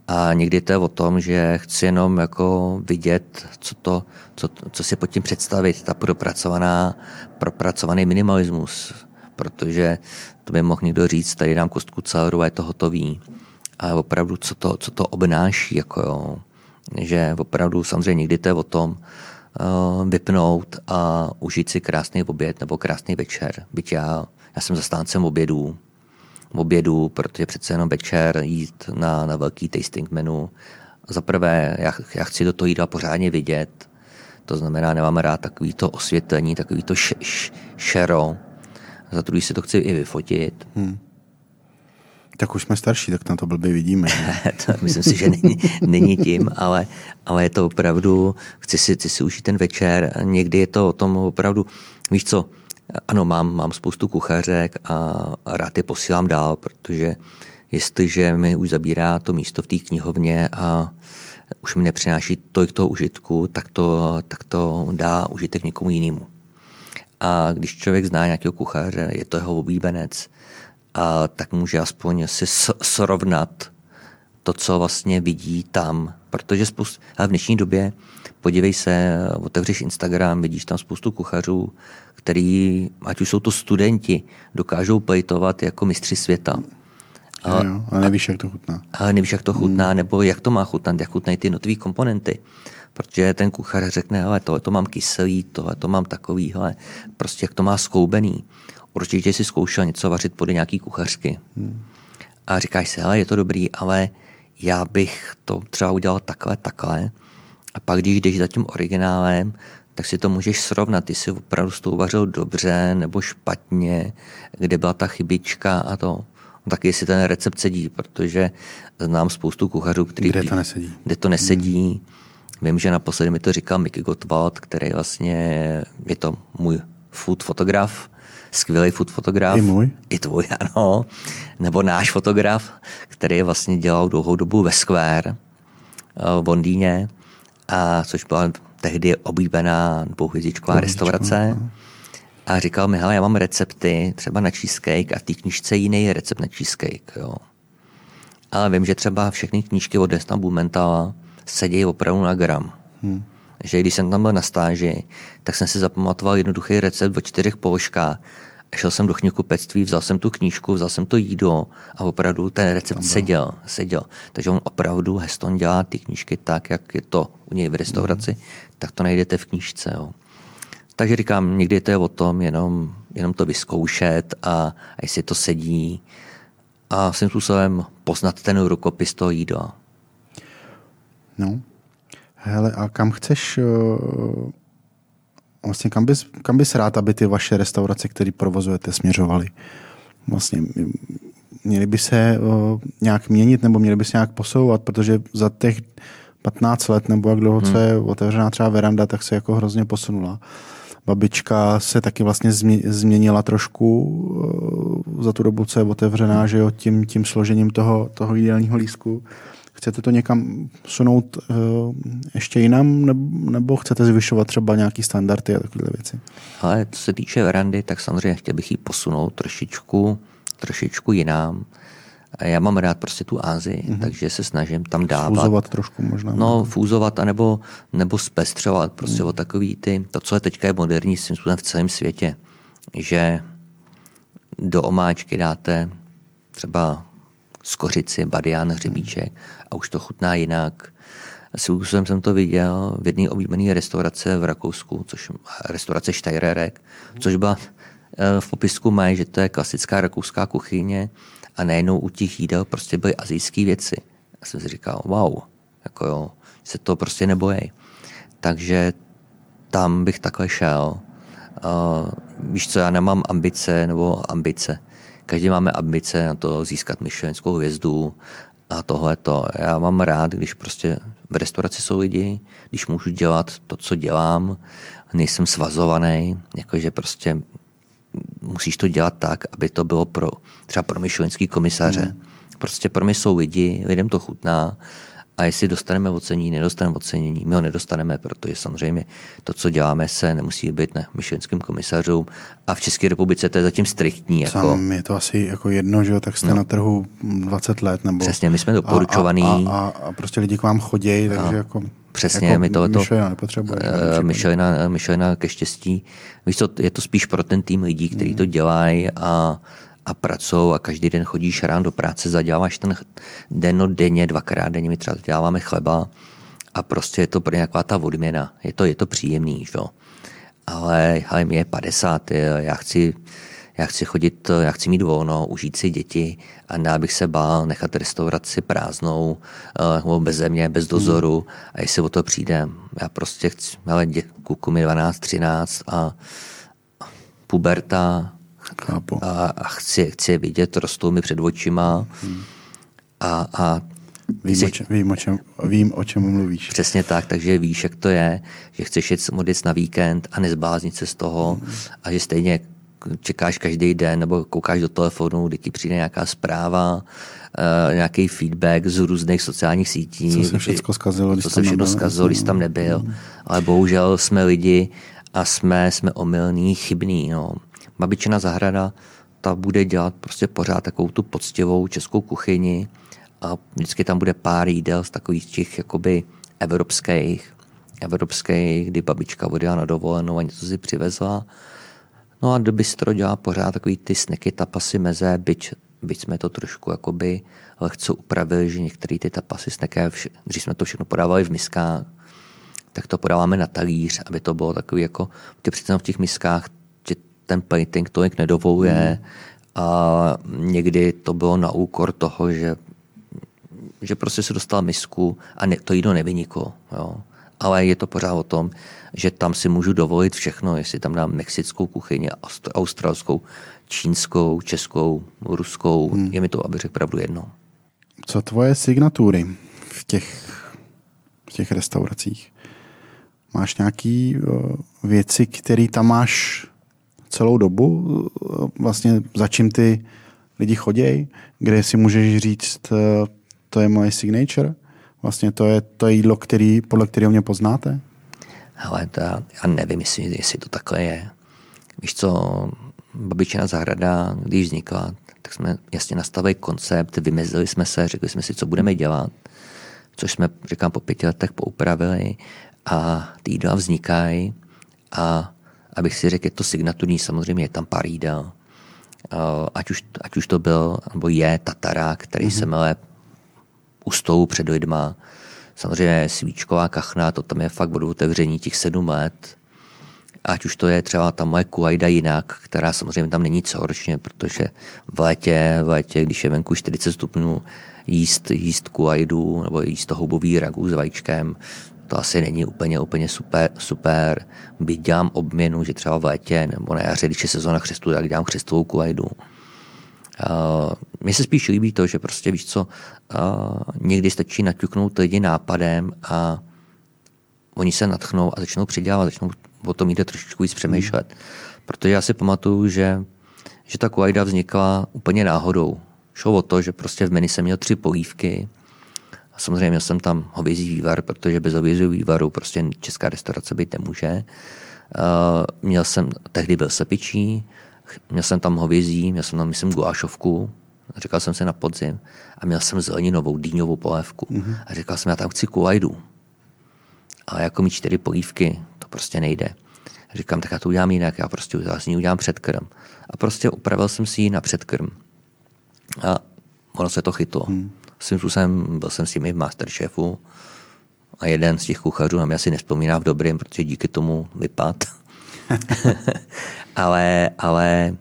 A někdy to je o tom, že chci jenom jako vidět, co, to, co, co si pod tím představit, ta propracovaná, propracovaný minimalismus. Protože to by mohl někdo říct, tady dám kostku celeru a je to hotový ale opravdu, co to, co to obnáší, jako jo. že opravdu samozřejmě někdy to je o tom uh, vypnout a užít si krásný oběd nebo krásný večer. Byť já, já jsem zastáncem obědů, obědů, protože přece jenom večer jít na, na velký tasting menu. Za prvé, já, já chci do toho jídla pořádně vidět, to znamená, nemám rád takový to osvětlení, takový to šero. Za druhý si to chci i vyfotit. Hmm. Tak už jsme starší, tak na to blbě vidíme. to myslím si, že není, není tím, ale, ale je to opravdu, chci si, chci si užít ten večer. Někdy je to o tom opravdu, víš co, ano, mám, mám spoustu kuchařek a rád je posílám dál, protože jestliže mi už zabírá to místo v té knihovně a už mi nepřináší tolik toho užitku, tak to, tak to dá užitek někomu jinému. A když člověk zná nějakého kuchaře, je to jeho oblíbenec, a tak může aspoň si srovnat to, co vlastně vidí tam. Protože spoustu, ale v dnešní době, podívej se, otevřeš Instagram, vidíš tam spoustu kuchařů, který, ať už jsou to studenti, dokážou plejtovat jako mistři světa. A, jo, a nevíš, jak to chutná. Ale nevíš, jak to chutná, hmm. nebo jak to má chutnat, jak chutnají ty notové komponenty. Protože ten kuchař řekne, ale tohle to mám kyselý, tohle to mám takový, hele, prostě jak to má skoubený určitě si zkoušel něco vařit podle nějaký kuchařky. Hmm. A říkáš si, hele, je to dobrý, ale já bych to třeba udělal takhle, takhle. A pak, když jdeš za tím originálem, tak si to můžeš srovnat, ty si opravdu s tou vařil dobře nebo špatně, kde byla ta chybička a to. No, tak jestli ten recept sedí, protože znám spoustu kuchařů, který, kde to nesedí. Kde to nesedí. Hmm. Vím, že naposledy mi to říkal Mickey Gottwald, který vlastně je to můj food fotograf, skvělý food fotograf. I můj. I tvůj, ano. Nebo náš fotograf, který vlastně dělal dlouhou dobu ve Square eh, v Londýně, a což byla tehdy oblíbená dvouhvězdičková restaurace. No. A říkal mi, hele, já mám recepty třeba na cheesecake a v té knižce jiný je recept na cheesecake. Jo. Ale vím, že třeba všechny knížky od Desna Bumentala sedí opravdu na gram. Hmm. Že když jsem tam byl na stáži, tak jsem si zapamatoval jednoduchý recept o čtyřech položkách. Šel jsem do knihkupectví, vzal jsem tu knížku, vzal jsem to jídlo a opravdu ten recept seděl, seděl. Takže on opravdu Heston dělá ty knížky tak, jak je to u něj v restauraci, hmm. tak to najdete v knížce. Jo. Takže říkám, někdy to je o tom jenom, jenom to vyzkoušet a, a jestli to sedí a svým způsobem poznat ten rukopis toho jídla. No. Hele, a kam chceš, uh, vlastně kam bys, kam bys rád, aby ty vaše restaurace, které provozujete, směřovaly? Vlastně měly by se uh, nějak měnit nebo měly by se nějak posouvat, protože za těch 15 let nebo jak dlouho, hmm. co je otevřená třeba veranda, tak se jako hrozně posunula babička se taky vlastně změnila trošku eh, za tu dobu, co je otevřená, že jo, tím, tím složením toho, toho jídelního lístku. Chcete to někam sunout uh, ještě jinam, nebo chcete zvyšovat třeba nějaký standardy a takové věci? Ale co se týče verandy, tak samozřejmě chtěl bych ji posunout trošičku, trošičku jinam. Já mám rád prostě tu Ázii, mm-hmm. takže se snažím tam dávat. Fúzovat trošku možná. No, fúzovat, anebo, nebo spestřovat prostě mm. o takový ty, to, co je teďka je moderní svým způsobem v celém světě, že do omáčky dáte třeba skořici, badián, hřebíček a už to chutná jinak. Svým způsobem jsem to viděl v jedné oblíbené restaurace v Rakousku, což restaurace Steirerek, což byla eh, v popisku mají, že to je klasická rakouská kuchyně a najednou u těch jídel prostě byly azijské věci. Já jsem si říkal, wow, jako jo, se to prostě nebojí. Takže tam bych takhle šel. Uh, víš co, já nemám ambice, nebo ambice. Každý máme ambice na to získat myšlenskou hvězdu a tohle to. Já mám rád, když prostě v restauraci jsou lidi, když můžu dělat to, co dělám, nejsem svazovaný, jakože prostě musíš to dělat tak, aby to bylo pro třeba pro myšlenský komisaře. Hmm. Prostě pro mě jsou lidi, lidem to chutná a jestli dostaneme ocenění, nedostaneme ocenění, my ho nedostaneme, protože samozřejmě to, co děláme, se nemusí být na myšlenským komisařům a v České republice to je zatím striktní. Jako... Sam je to asi jako jedno, že tak jste no. na trhu 20 let. Nebo... Přesně, my jsme doporučovaný. A, a, a, a prostě lidi k vám chodí, takže a. jako... Přesně, jako my tohleto... Myšlena nepotřebuje. Uh, myšlena, myšlena ke štěstí. Víš co, je to spíš pro ten tým lidí, kteří mm. to dělají a, a pracují a každý den chodíš ráno do práce, zaděláváš ten den denně, dvakrát denně, my třeba děláváme chleba a prostě je to pro nějaká ta odměna. Je to, je to příjemný, že? Ale, ale mě je 50, já chci já chci chodit, já chci mít volno, užít si děti a ne abych se bál nechat restauraci prázdnou, uh, bez země, bez dozoru a jestli o to přijde. Já prostě chci, ale kuku mi 12, 13 a puberta a, a chci, chci vidět, rostou mi před očima hmm. a, a Vím, chci, o čem, vím, o čem, vím, o čem mluvíš. Přesně tak, takže víš, jak to je, že chceš jít modlit na víkend a nezbláznit se z toho hmm. a že stejně čekáš každý den nebo koukáš do telefonu, kdy ti přijde nějaká zpráva, uh, nějaký feedback z různých sociálních sítí. Co se všechno zkazilo, co se všechno zkazilo, když tam nebyl. Mm. Ale bohužel jsme lidi a jsme, jsme omylní, chybní. No. Babičina zahrada, ta bude dělat prostě pořád takovou tu poctivou českou kuchyni a vždycky tam bude pár jídel z takových těch jakoby evropských, evropských, kdy babička odjela na dovolenou a něco si přivezla. No a do bistro dělá pořád takový ty sneky, tapasy, meze, byť, byť jsme to trošku jakoby lehce upravili, že některé ty tapasy, sneky, když jsme to všechno podávali v miskách, tak to podáváme na talíř, aby to bylo takový jako, ty přece v těch miskách ten plating tolik nedovoluje mm. a někdy to bylo na úkor toho, že že prostě se dostal misku a ne, to jídlo nevyniklo. Jo ale je to pořád o tom, že tam si můžu dovolit všechno, jestli tam dám mexickou kuchyni, australskou, čínskou, českou, ruskou, hmm. je mi to, aby řekl pravdu, jedno. Co tvoje signatury v těch, v těch restauracích? Máš nějaké věci, které tam máš celou dobu? Vlastně za čím ty lidi chodějí? Kde si můžeš říct, to je moje signature? Vlastně to je to jídlo, který, podle kterého mě poznáte? Ale to já, já nevím, jestli, jestli to takhle je. Víš co, babičina zahrada, když vznikla, tak jsme jasně nastavili koncept, vymezili jsme se, řekli jsme si, co budeme dělat, což jsme, říkám, po pěti letech poupravili a ty jídla vznikají a abych si řekl, je to signaturní, samozřejmě je tam pár jídel. Ať už, ať už to byl, nebo je Tatara, který mm-hmm. se mele u stolu před lidma. Samozřejmě svíčková kachna, to tam je fakt od otevření těch sedm let. Ať už to je třeba ta moje kuajda jinak, která samozřejmě tam není celoročně, protože v létě, v létě, když je venku 40 stupňů, jíst, jíst kuajdu nebo jíst to houbový ragu s vajíčkem, to asi není úplně, úplně super, super. Byť dělám obměnu, že třeba v létě nebo na jaře, když je sezóna chřestu, tak dělám chřestovou kuajdu. Uh, mně se spíš líbí to, že prostě víš co, uh, někdy stačí naťuknout lidi nápadem a oni se natchnou a začnou přidělat, začnou o tom jde trošičku víc přemýšlet. Hmm. Protože já si pamatuju, že, že ta kuajda vznikla úplně náhodou. Šlo o to, že prostě v menu jsem měl tři polívky a samozřejmě měl jsem tam hovězí vývar, protože bez hovězího vývaru prostě česká restaurace být nemůže. Uh, měl jsem, tehdy byl sepičí, Měl jsem tam hovězí, měl jsem tam, myslím, gulášovku, říkal jsem si na podzim, a měl jsem zeleninovou, dýňovou polévku. Mm-hmm. A říkal jsem, já tam chci kulajdu. Ale jako mi čtyři polívky, to prostě nejde. A říkám, tak já to udělám jinak, já prostě z ní udělám předkrm. A prostě upravil jsem si ji na předkrm. A ono se to chytlo. Mm. Svým způsobem byl jsem s nimi v Masterchefu a jeden z těch kuchařů na mě asi nespomíná v dobrém, protože díky tomu vypad. ale, ale,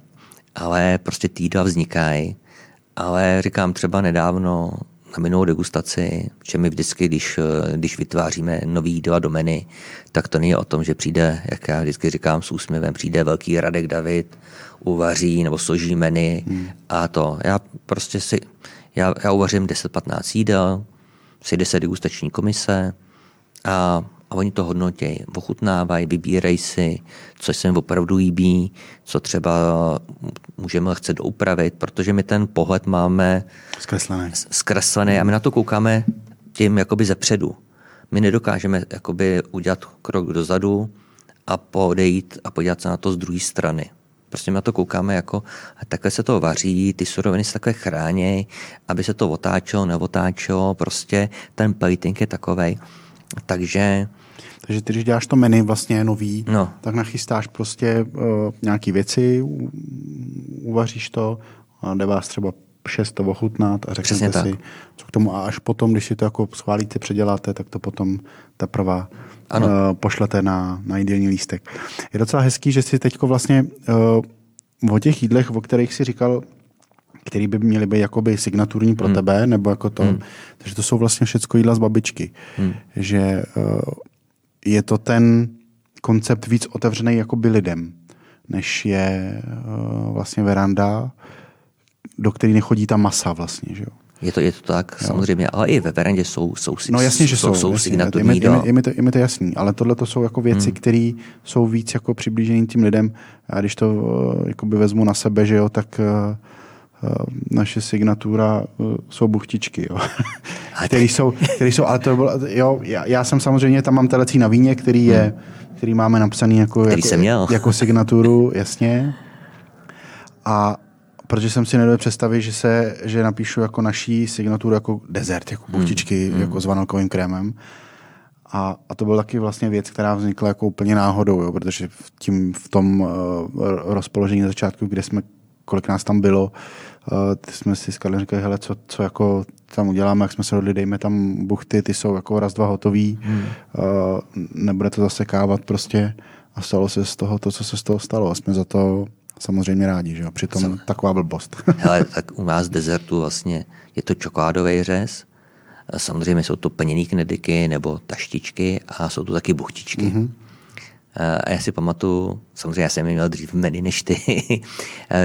ale prostě týdla vznikají. Ale říkám třeba nedávno na minulou degustaci, že my vždycky, když, když vytváříme nový jídla do menu, tak to není o tom, že přijde, jak já vždycky říkám s úsměvem, přijde velký Radek David, uvaří nebo složí menu hmm. a to. Já prostě si, já, já uvařím 10-15 jídel, si 10 degustační komise a a oni to hodnotí, ochutnávají, vybírají si, co se jim opravdu líbí, co třeba můžeme chce doupravit, protože my ten pohled máme zkreslený, zkreslený a my na to koukáme tím jakoby zepředu. My nedokážeme jakoby udělat krok dozadu a podejít a podívat se na to z druhé strany. Prostě na to koukáme jako, a takhle se to vaří, ty suroviny se takhle chrání, aby se to otáčelo, neotáčelo, prostě ten plating je takovej. Takže takže ty, když děláš to menu vlastně nový, no. tak nachystáš prostě uh, nějaký věci, uvaříš to, a jde vás třeba šest to ochutnat a řeknete si, co k tomu. A až potom, když si to jako schválíte, předěláte, tak to potom teprve ano. Uh, pošlete na, na jídelní lístek. Je docela hezký, že si teď vlastně uh, o těch jídlech, o kterých si říkal, který by měly být jakoby signaturní pro hmm. tebe, nebo jako to, hmm. takže to jsou vlastně všechno jídla z babičky. Hmm. Že uh, je to ten koncept víc otevřený jakoby lidem, než je uh, vlastně veranda, do které nechodí ta masa vlastně, že jo. Je to, je to tak, jo. samozřejmě, ale i ve verandě jsou, jsou, no, jasně, že jsou, jsou signaturní je, je, je, mi to, je mi to jasný, ale tohle to jsou jako věci, hmm. které jsou víc jako přiblížené tím lidem. A když to uh, jakoby vezmu na sebe, že jo, tak uh, naše signatura jsou buchtičky, jo. který, jsou, který jsou, ale to bylo, jo, já, já, jsem samozřejmě, tam mám telecí na víně, který je, hmm. který máme napsaný jako, který jako, měl. jako signaturu, jasně. A protože jsem si nedovedl představit, že se, že napíšu jako naší signaturu jako dezert, jako hmm. buchtičky, hmm. jako s vanilkovým krémem. A, a to byl taky vlastně věc, která vznikla jako úplně náhodou, jo, protože v, tím, v tom uh, rozpoložení na začátku, kde jsme, kolik nás tam bylo, Uh, jsme si s Karlem říkali, hele, co, co jako tam uděláme, jak jsme se rodili, dejme tam buchty, ty jsou jako raz, dva hotový, hmm. uh, nebude to zasekávat prostě a stalo se z toho to, co se z toho stalo a jsme za to samozřejmě rádi, že jo? přitom Sam... taková blbost. hele, tak u nás dezertu vlastně je to čokoládový řez, samozřejmě jsou to plněný knediky nebo taštičky a jsou to taky buchtičky. Mm-hmm. A já si pamatuju, samozřejmě já jsem měl dřív menu než ty,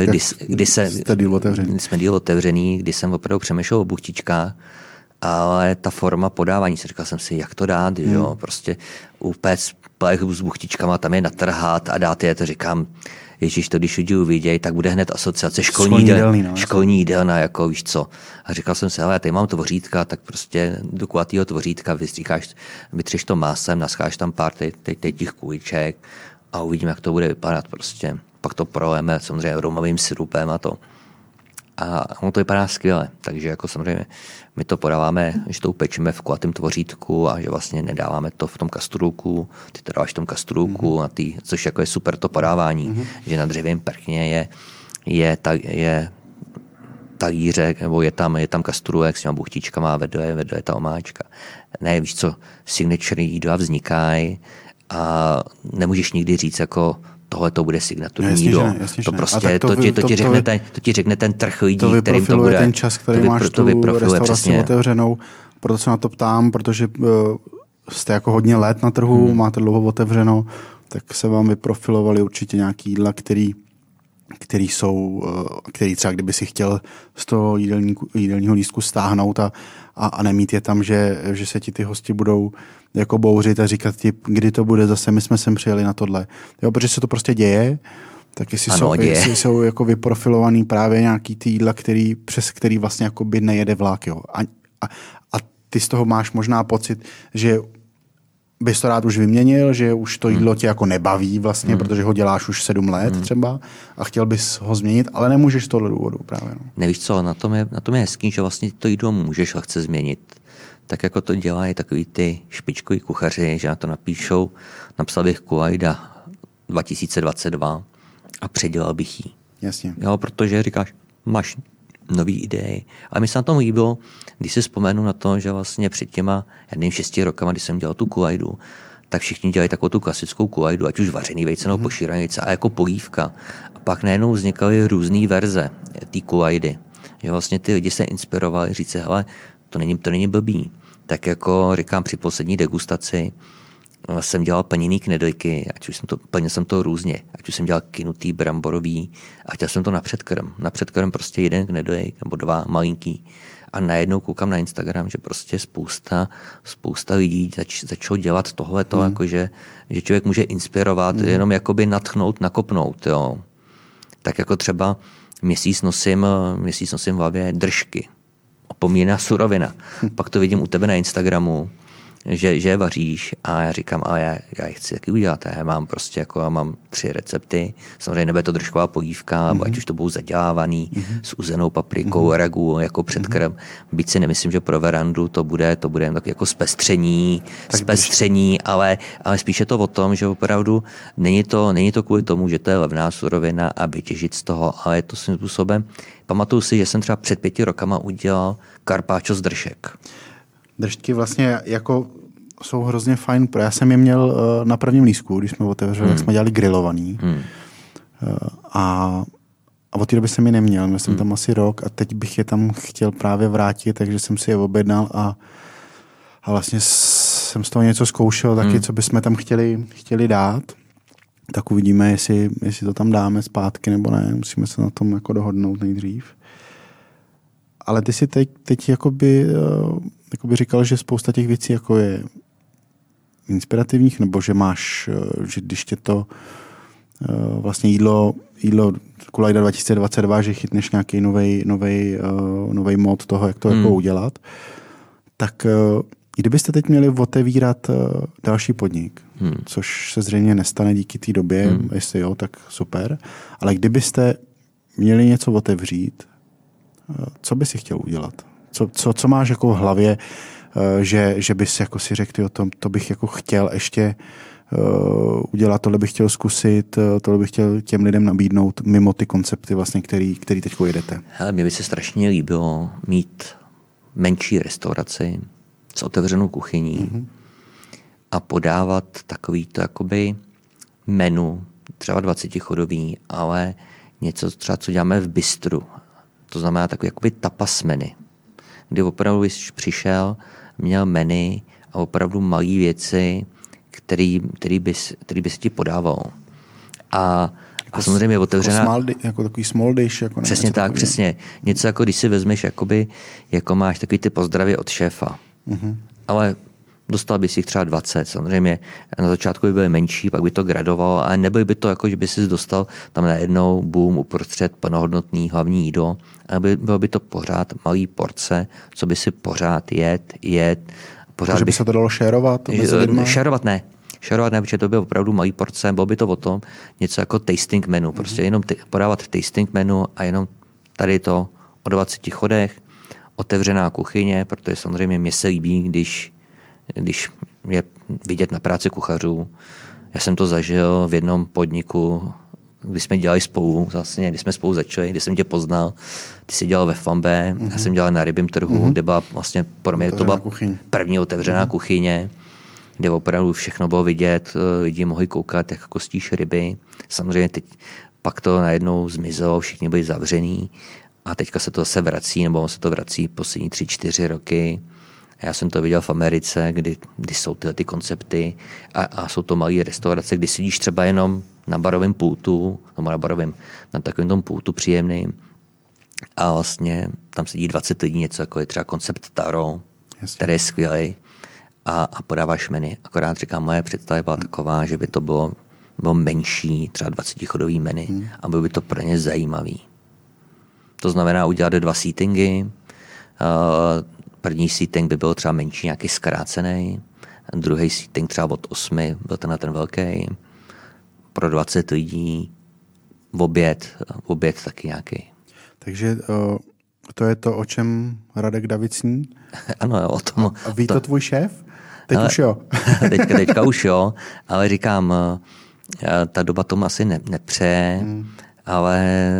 kdy, kdy, se, kdy jsme díl otevřený, kdy jsem opravdu přemýšlel o buchtičkách, ale ta forma podávání, si říkal jsem si, jak to dát, hmm. jo, prostě upéct plech s buchtičkama, tam je natrhat a dát je, to říkám, Ježíš, to když lidi uvidějí, tak bude hned asociace školní, školní jídelný, no, školní jídelna, jako víš co. A říkal jsem si, ale tady mám tvořítka, tak prostě do kulatýho tvořítka vystříkáš, vytřeš to másem, nascháš tam pár těch kuliček a uvidíme, jak to bude vypadat prostě. Pak to projeme samozřejmě rumovým syrupem a to. A ono to vypadá skvěle, takže jako samozřejmě my to podáváme, že to upečíme v kulatém tvořítku a že vlastně nedáváme to v tom kastrůku, ty to dáváš v tom kastrůku, mm-hmm. a ty, což jako je super to podávání, mm-hmm. že na dřevém prkně je, je, ta, je talířek, nebo je tam, je tam kastrůlek s těma buchtičkama a vedle, vedle je ta omáčka. Ne, víš co, signature jídla vznikají a nemůžeš nikdy říct jako tohle to bude signaturní no, jídlo. to prostě, to, to, ti, to, ti řekne ten, to ti řekne ten trh lidí, to kterým to bude. ten čas, který to máš to tu restauraci přesně. otevřenou, proto se na to ptám, protože uh, jste jako hodně let na trhu, hmm. máte dlouho otevřeno, tak se vám vyprofilovali určitě nějaký jídla, který který jsou, eh, který třeba kdyby si chtěl z toho jídelního lístku stáhnout a, a, a nemít je tam, že, že se ti ty hosti budou jako bouřit a říkat ti, kdy to bude zase, my jsme sem přijeli na tohle. Jo, protože se to prostě děje, tak jestli ano, jsou, děje. jestli jsou jako vyprofilovaný právě nějaký ty jídla, který, přes který vlastně jako by nejede vlak. Jo. A, a, a ty z toho máš možná pocit, že bys to rád už vyměnil, že už to jídlo hmm. tě jako nebaví vlastně, hmm. protože ho děláš už sedm let hmm. třeba a chtěl bys ho změnit, ale nemůžeš z toho důvodu právě. No. Nevíš co, na tom, je, na tom je hezký, že vlastně to jídlo můžeš a chce změnit. Tak jako to dělají takový ty špičkoví kuchaři, že na to napíšou, napsal bych Kuajda 2022 a předělal bych jí. Jasně. Jo, protože říkáš, máš nový idei. A mi se na tom líbilo, když si vzpomenu na to, že vlastně před těma, jedným šesti rokama, když jsem dělal tu kulajdu, tak všichni dělají takovou tu klasickou kulajdu, ať už vařený vejce nebo mm-hmm. pošíraný vejce, a jako polívka. A pak najednou vznikaly různé verze té kulajdy. Že vlastně ty lidi se inspirovali říct si, hele, to není, to není blbý. Tak jako říkám při poslední degustaci, jsem dělal plněný knedlíky, ať už jsem to, plnil jsem to různě, ať už jsem dělal kinutý, bramborový a chtěl jsem to na předkrm. Na předkrm prostě jeden knedlík nebo dva malinký. A najednou koukám na Instagram, že prostě spousta, spousta lidí zač, začalo dělat tohleto, mm. jako že, že člověk může inspirovat, mm. jenom jakoby natchnout, nakopnout. Jo. Tak jako třeba měsíc nosím, měsíc nosím v hlavě držky. Opomíná surovina. Hm. Pak to vidím u tebe na Instagramu, že, že vaříš a já říkám, ale já, já je chci taky udělat. Já mám prostě jako, já mám tři recepty, samozřejmě nebude to držková polívka, mm-hmm. ať už to budou zadělávaný mm-hmm. s uzenou paprikou, mm-hmm. ragu jako předkrm. Mm-hmm. Byť si nemyslím, že pro verandu to bude, to bude tak jako zpestření, tak zpestření, když... ale, ale spíše to o tom, že opravdu není to, není to kvůli tomu, že to je levná surovina a vytěžit z toho, ale je to svým způsobem. Pamatuju si, že jsem třeba před pěti rokama udělal karpáčo z dršek držky vlastně jako jsou hrozně fajn. Já jsem je měl uh, na prvním lísku, když jsme otevřeli, hmm. jsme dělali grilovaný. Hmm. Uh, a, a od té doby jsem je neměl. Měl jsem hmm. tam asi rok a teď bych je tam chtěl právě vrátit, takže jsem si je objednal a, a vlastně jsem z toho něco zkoušel taky, hmm. co bychom tam chtěli, chtěli dát. Tak uvidíme, jestli, jestli to tam dáme zpátky nebo ne. Musíme se na tom jako dohodnout nejdřív. Ale ty si teď, teď jakoby, uh, jakoby říkal, že spousta těch věcí jako je inspirativních, nebo že máš, uh, že když tě to uh, vlastně jídlo, jídlo Kulajda 2022, že chytneš nějaký nový mod toho, jak to jako hmm. jako udělat, tak kdybyste teď měli otevírat další podnik, hmm. což se zřejmě nestane díky té době, hmm. jestli jo, tak super, ale kdybyste měli něco otevřít, co by si chtěl udělat? Co, co, co máš jako v hlavě, eh, že, že bys jako si řekl, o tom, to bych jako chtěl ještě uh, udělat, tohle bych chtěl zkusit, eh, tohle bych chtěl těm lidem nabídnout mimo ty koncepty, vlastně, který, který teď jedete? Hele, mě by se strašně líbilo mít menší restauraci s otevřenou kuchyní mm-hmm. a podávat takovýto jakoby menu, třeba 20 chodový, ale něco třeba, co děláme v bistru to znamená takové jakoby tapas menu, kdy opravdu jsi přišel, měl menu a opravdu malé věci, který, který, bys, který by si ti podával. A, a samozřejmě je otevřená... Jako, small, jako takový small dish. Jako přesně tak, takový. přesně. Něco jako když si vezmeš, jakoby, jako máš takový ty pozdravy od šéfa. Mm-hmm. Ale dostal bys jich třeba 20. Samozřejmě na začátku by byly menší, pak by to gradovalo, ale nebyl by to jako, že by si dostal tam najednou boom uprostřed plnohodnotný hlavní jídlo, ale by, bylo by to pořád malý porce, co by si pořád jet, jet. Pořád Takže by se to dalo šerovat? Šerovat ne. Šerovat ne, protože to by opravdu malý porce, bylo by to o tom něco jako tasting menu, prostě jenom t- podávat tasting menu a jenom tady to o 20 chodech, otevřená kuchyně, protože samozřejmě mě se líbí, když když je vidět na práci kuchařů. Já jsem to zažil v jednom podniku, kdy jsme dělali spolu, vlastně, když jsme spolu začali, kdy jsem tě poznal, ty jsi dělal ve Fambe, mm-hmm. já mhm. jsem dělal na rybím trhu, mm-hmm. kde byla vlastně pro mě to byla kuchyň. první otevřená mm-hmm. kuchyně, kde opravdu všechno bylo vidět, lidi mohli koukat, jak kostíš ryby. Samozřejmě teď pak to najednou zmizelo, všichni byli zavřený a teďka se to zase vrací, nebo se to vrací poslední tři, čtyři roky. Já jsem to viděl v Americe, kdy, kdy jsou tyhle ty koncepty a, a jsou to malé restaurace, kdy sedíš třeba jenom na barovém pultu, nebo na barovém, na takovém tom pultu příjemným a vlastně tam sedí 20 lidí, něco jako je třeba koncept Taro, Jasně. který je skvělý a, a podáváš menu. Akorát říkám, moje představa byla taková, že by to bylo, bylo menší, třeba 20 chodový menu hmm. a bylo by to pro ně zajímavý. To znamená udělat dva seatingy, uh, První seating by byl třeba menší, nějaký zkrácený, druhý seating třeba od 8, byl ten na ten velký, pro 20 lidí, v oběd, v oběd taky nějaký. Takže to je to, o čem Radek David sní? ano, o tom. A ví to, to tvůj šéf? Teď ale, už jo. teďka, teďka už jo, ale říkám, ta doba tomu asi ne, nepřeje, hmm. ale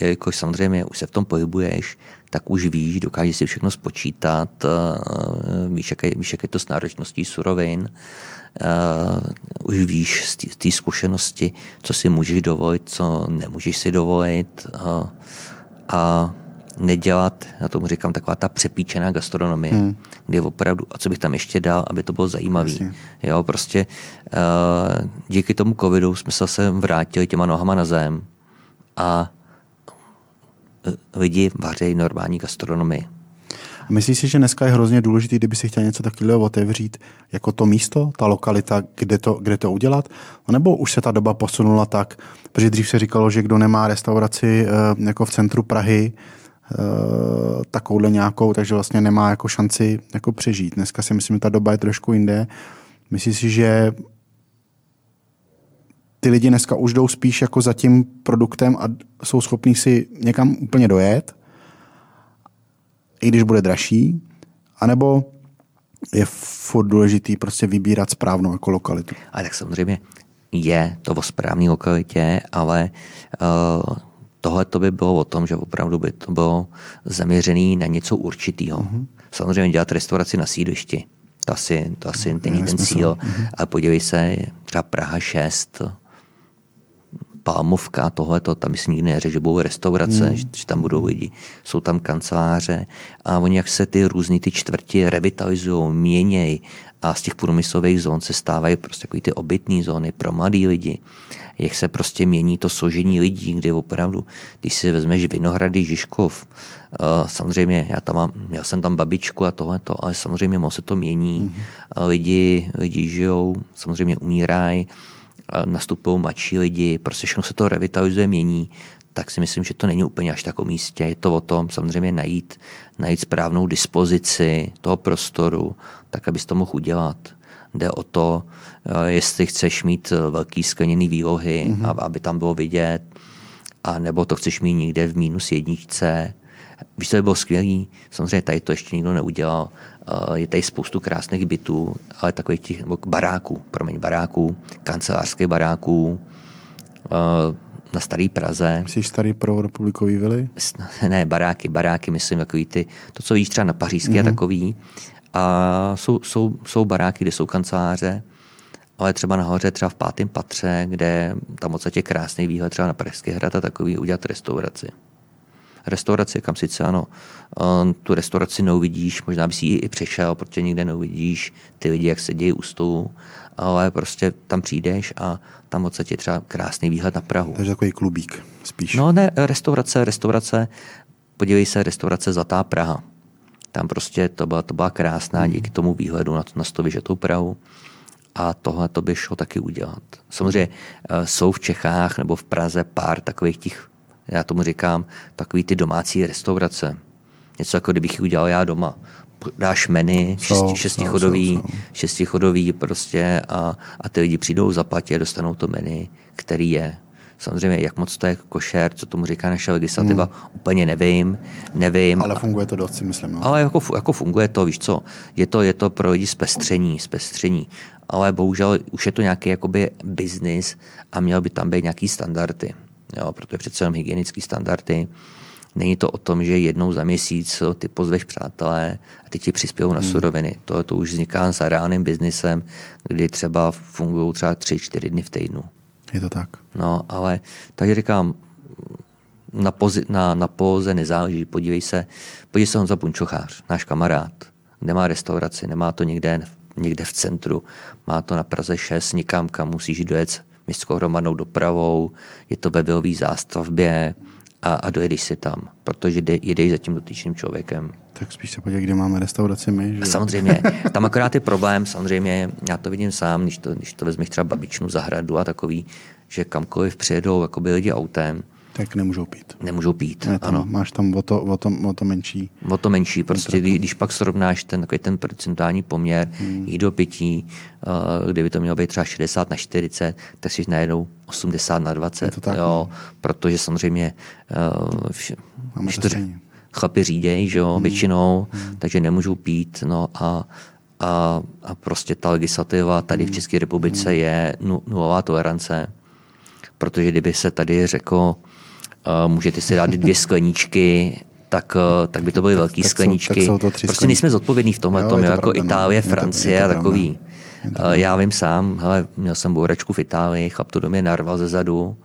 jakož samozřejmě už se v tom pohybuješ, tak už víš, dokážeš si všechno spočítat, eh, víš, jaké, víš, jak je to s náročností surovin, Uh, už víš z té zkušenosti, co si můžeš dovolit, co nemůžeš si dovolit uh, a nedělat, já tomu říkám, taková ta přepíčená gastronomie, hmm. kde opravdu, a co bych tam ještě dal, aby to bylo zajímavé. Jo, prostě uh, díky tomu covidu jsme se zase vrátili těma nohama na zem a lidi vařejí normální gastronomii. Myslíš si, že dneska je hrozně důležité, kdyby si chtěl něco takového otevřít, jako to místo, ta lokalita, kde to, kde to udělat? Nebo už se ta doba posunula tak, protože dřív se říkalo, že kdo nemá restauraci eh, jako v centru Prahy, eh, takovouhle nějakou, takže vlastně nemá jako šanci jako přežít. Dneska si myslím, že ta doba je trošku jinde. Myslíš si, že ty lidi dneska už jdou spíš jako za tím produktem a jsou schopní si někam úplně dojet, i když bude dražší, anebo je furt důležitý prostě vybírat správnou jako lokalitu. A tak samozřejmě je to o správné lokalitě, ale uh, tohle to by bylo o tom, že opravdu by to bylo zaměřené na něco určitého. Uh-huh. Samozřejmě dělat restauraci na sídlišti, to asi, to asi není ten cíl, uh-huh. ale podívej se, třeba Praha 6, Palmovka, tohleto, tam si nikdy neřekl, že budou restaurace, hmm. že, že tam budou lidi, jsou tam kanceláře a oni jak se ty různé ty čtvrti revitalizují, měnějí a z těch průmyslových zón se stávají prostě takový ty obytné zóny pro mladý lidi, jak se prostě mění to složení lidí, kde opravdu, když si vezmeš Vinohrady, Žižkov, uh, samozřejmě já tam mám, já jsem tam babičku a tohleto, ale samozřejmě moc se to mění, mm lidi, lidi žijou, samozřejmě umírají, nastupují mladší lidi, prostě všechno se to revitalizuje, mění, tak si myslím, že to není úplně až tak o místě. Je to o tom samozřejmě najít, najít správnou dispozici toho prostoru, tak, abys to mohl udělat. Jde o to, eh, jestli chceš mít eh, velký skleněný výlohy, mm-hmm. aby tam bylo vidět, a nebo to chceš mít někde v mínus jedničce. Víš, to by bylo skvělý. Samozřejmě tady to ještě nikdo neudělal. Eh, je tady spoustu krásných bytů, ale takových těch baráků, promiň, baráků, kancelářských baráků, eh, na Starý Praze. Myslíš starý pro republikový vily? Ne, baráky, baráky, myslím, takový ty, to, co víš třeba na Pařížské mm-hmm. a takový. A jsou, jsou, jsou baráky, kde jsou kanceláře, ale třeba nahoře, třeba v pátém patře, kde tam moc je krásný výhled třeba na Pražský hrad a takový udělat restauraci. Restauraci, kam sice ano, uh, tu restauraci neuvidíš, možná by si ji i přešel, protože nikde neuvidíš ty lidi, jak se dějí u stolu, ale prostě tam přijdeš a tam odsaď je třeba krásný výhled na Prahu. Takže takový klubík spíš. No ne, restaurace, restaurace, podívej se, restaurace Zlatá Praha. Tam prostě to byla, to byla krásná hmm. díky tomu výhledu na, na to vyžetou Prahu. A tohle to by šlo taky udělat. Samozřejmě uh, jsou v Čechách nebo v Praze pár takových těch, já tomu říkám, takový ty domácí restaurace. Něco jako kdybych ji udělal já doma dáš menu, šesti, šestichodový, šestichodový prostě a, a ty lidi přijdou, zaplatí a dostanou to menu, který je. Samozřejmě, jak moc to je košer, co tomu říká naše legislativa, hmm. úplně nevím, nevím. Ale funguje to dost, si myslím. No. Ale jako, jako funguje to, víš co, je to, je to pro lidi zpestření, zpestření. Ale bohužel už je to nějaký jakoby business a měl by tam být nějaký standardy. Jo, protože přece jenom hygienické standardy Není to o tom, že jednou za měsíc ty pozveš přátelé a ty ti přispějou na hmm. suroviny. To, to už vzniká s reálným biznisem, kdy třeba fungují třeba tři, čtyři dny v týdnu. Je to tak. No, ale takže říkám, na, pozi, na, na poze nezáleží. Podívej se, podívej se Honza Punčochář, náš kamarád. Nemá restauraci, nemá to někde, někde v centru. Má to na Praze 6, nikam, kam musíš dojet městskou hromadnou dopravou, je to ve bylový zástavbě, a, a dojedeš si tam, protože jde, jedeš za tím dotyčným člověkem. Tak spíš se podívej, kde máme restauraci my. Že? Samozřejmě. Tam akorát je problém, samozřejmě, já to vidím sám, když to, když to vezmeš třeba babičnu zahradu a takový, že kamkoliv přijedou jakoby lidi autem, tak nemůžou pít. Nemůžou pít, ne, tam, ano. Máš tam o to, o, to, o to menší. O to menší, prostě když, když pak srovnáš ten, takový ten procentální poměr hmm. jídlo pití, uh, kdyby to mělo být třeba 60 na 40, tak si najednou 80 na 20, to tak, jo, no. protože samozřejmě uh, vš, chlapi řídějí, že jo, hmm. většinou, hmm. takže nemůžou pít, no a a, a prostě ta legislativa tady v hmm. České republice hmm. je nulová tolerance, protože kdyby se tady řeklo, můžete si dát dvě skleničky, tak, eh, tak by to byly velké skleničky. Jsou, jsou to prostě nejsme zodpovědní v tomhle, tom, jako pravda, no. Itálie, Francie a takový. Eh, já vím sám, hele, měl jsem bouračku v Itálii, chlap to do mě narval ze zadu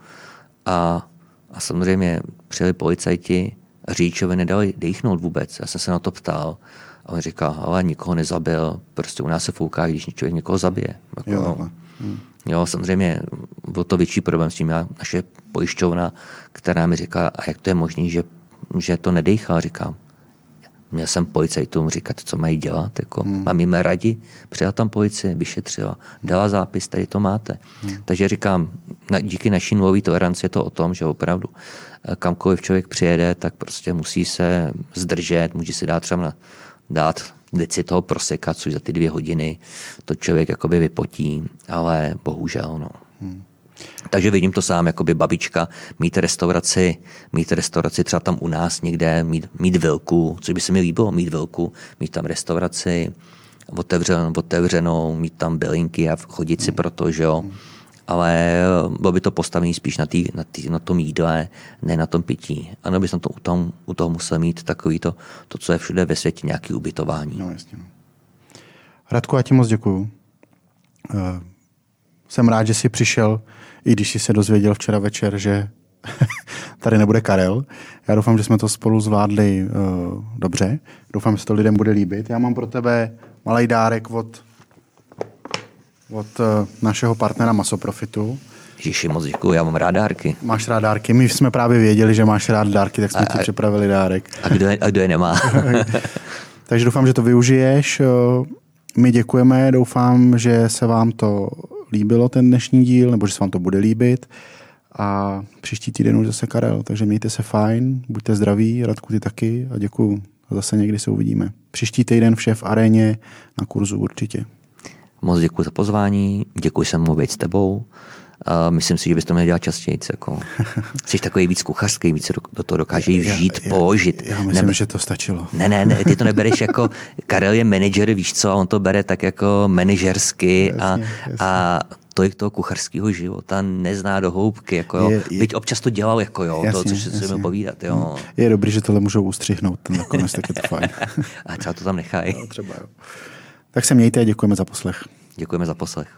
a, a samozřejmě přijeli policajti řidičovi nedali dechnout vůbec. Já jsem se na to ptal a on říká, ale nikoho nezabil, prostě u nás se fouká, když člověk někoho zabije. Jako, jo, no. hmm. Jo, samozřejmě byl to větší problém s tím. Já, naše pojišťovna, která mi říká, a jak to je možné, že, že to nedejchá, říkám. Měl jsem policajtům říkat, co mají dělat. Jako, hmm. Mám jim radi, přijela tam policie, vyšetřila, dala zápis, tady to máte. Hmm. Takže říkám, na, díky naší nulové toleranci je to o tom, že opravdu eh, kamkoliv člověk přijede, tak prostě musí se zdržet, může si dát třeba na, dát deci toho proseka, což za ty dvě hodiny to člověk jakoby vypotí, ale bohužel, no. Hmm. Takže vidím to sám, jako by babička, mít restauraci, mít restauraci třeba tam u nás někde, mít, mít vilku, což by se mi líbilo, mít vilku, mít tam restauraci, otevřenou, otevřenou mít tam bylinky a chodit si hmm. proto, že jo. Hmm ale bylo by to postavené spíš na, tý, na, tý, na tom jídle, ne na tom pití. Ano, bys na to u toho, u toho musel mít takový to, to, co je všude ve světě, nějaký ubytování. No, jasně. No. Radku, já ti moc děkuju. Uh, jsem rád, že jsi přišel, i když jsi se dozvěděl včera večer, že tady nebude Karel. Já doufám, že jsme to spolu zvládli uh, dobře. Doufám, že se to lidem bude líbit. Já mám pro tebe malý dárek od od uh, našeho partnera Masoprofitu. Ježiši, moc děkuji, já mám rád dárky. Máš rád dárky, my jsme právě věděli, že máš rád dárky, tak jsme a, ti připravili dárek. A kdo je, a kdo je nemá? Takže doufám, že to využiješ. My děkujeme, doufám, že se vám to líbilo, ten dnešní díl, nebo že se vám to bude líbit. A příští týden už zase Karel, takže mějte se fajn, buďte zdraví, Radku ty taky a děkuju. A zase někdy se uvidíme. Příští týden vše v aréně na kurzu určitě. Moc děkuji za pozvání, děkuji, že jsem mohl být s tebou. Uh, myslím si, že bys to měl dělat častěji. Jako. Jsi takový víc kuchařský, víc do, toho dokáže vžít, já, položit. Já, já myslím, ne, že to stačilo. Ne, ne, ne, ty to nebereš jako, Karel je manager, víš co, a on to bere tak jako manažersky a, jasně. a to toho kuchařského života nezná do hloubky. Jako, jo. Je, je, Byť občas to dělal, jako, jo, jasně, to, co si musíme povídat. Jo. Je dobrý, že tohle můžou ustřihnout, ten nakonec tak je to fajn. a třeba to tam nechají. No, třeba jo. Tak se mějte a děkujeme za poslech. Děkujeme za poslech.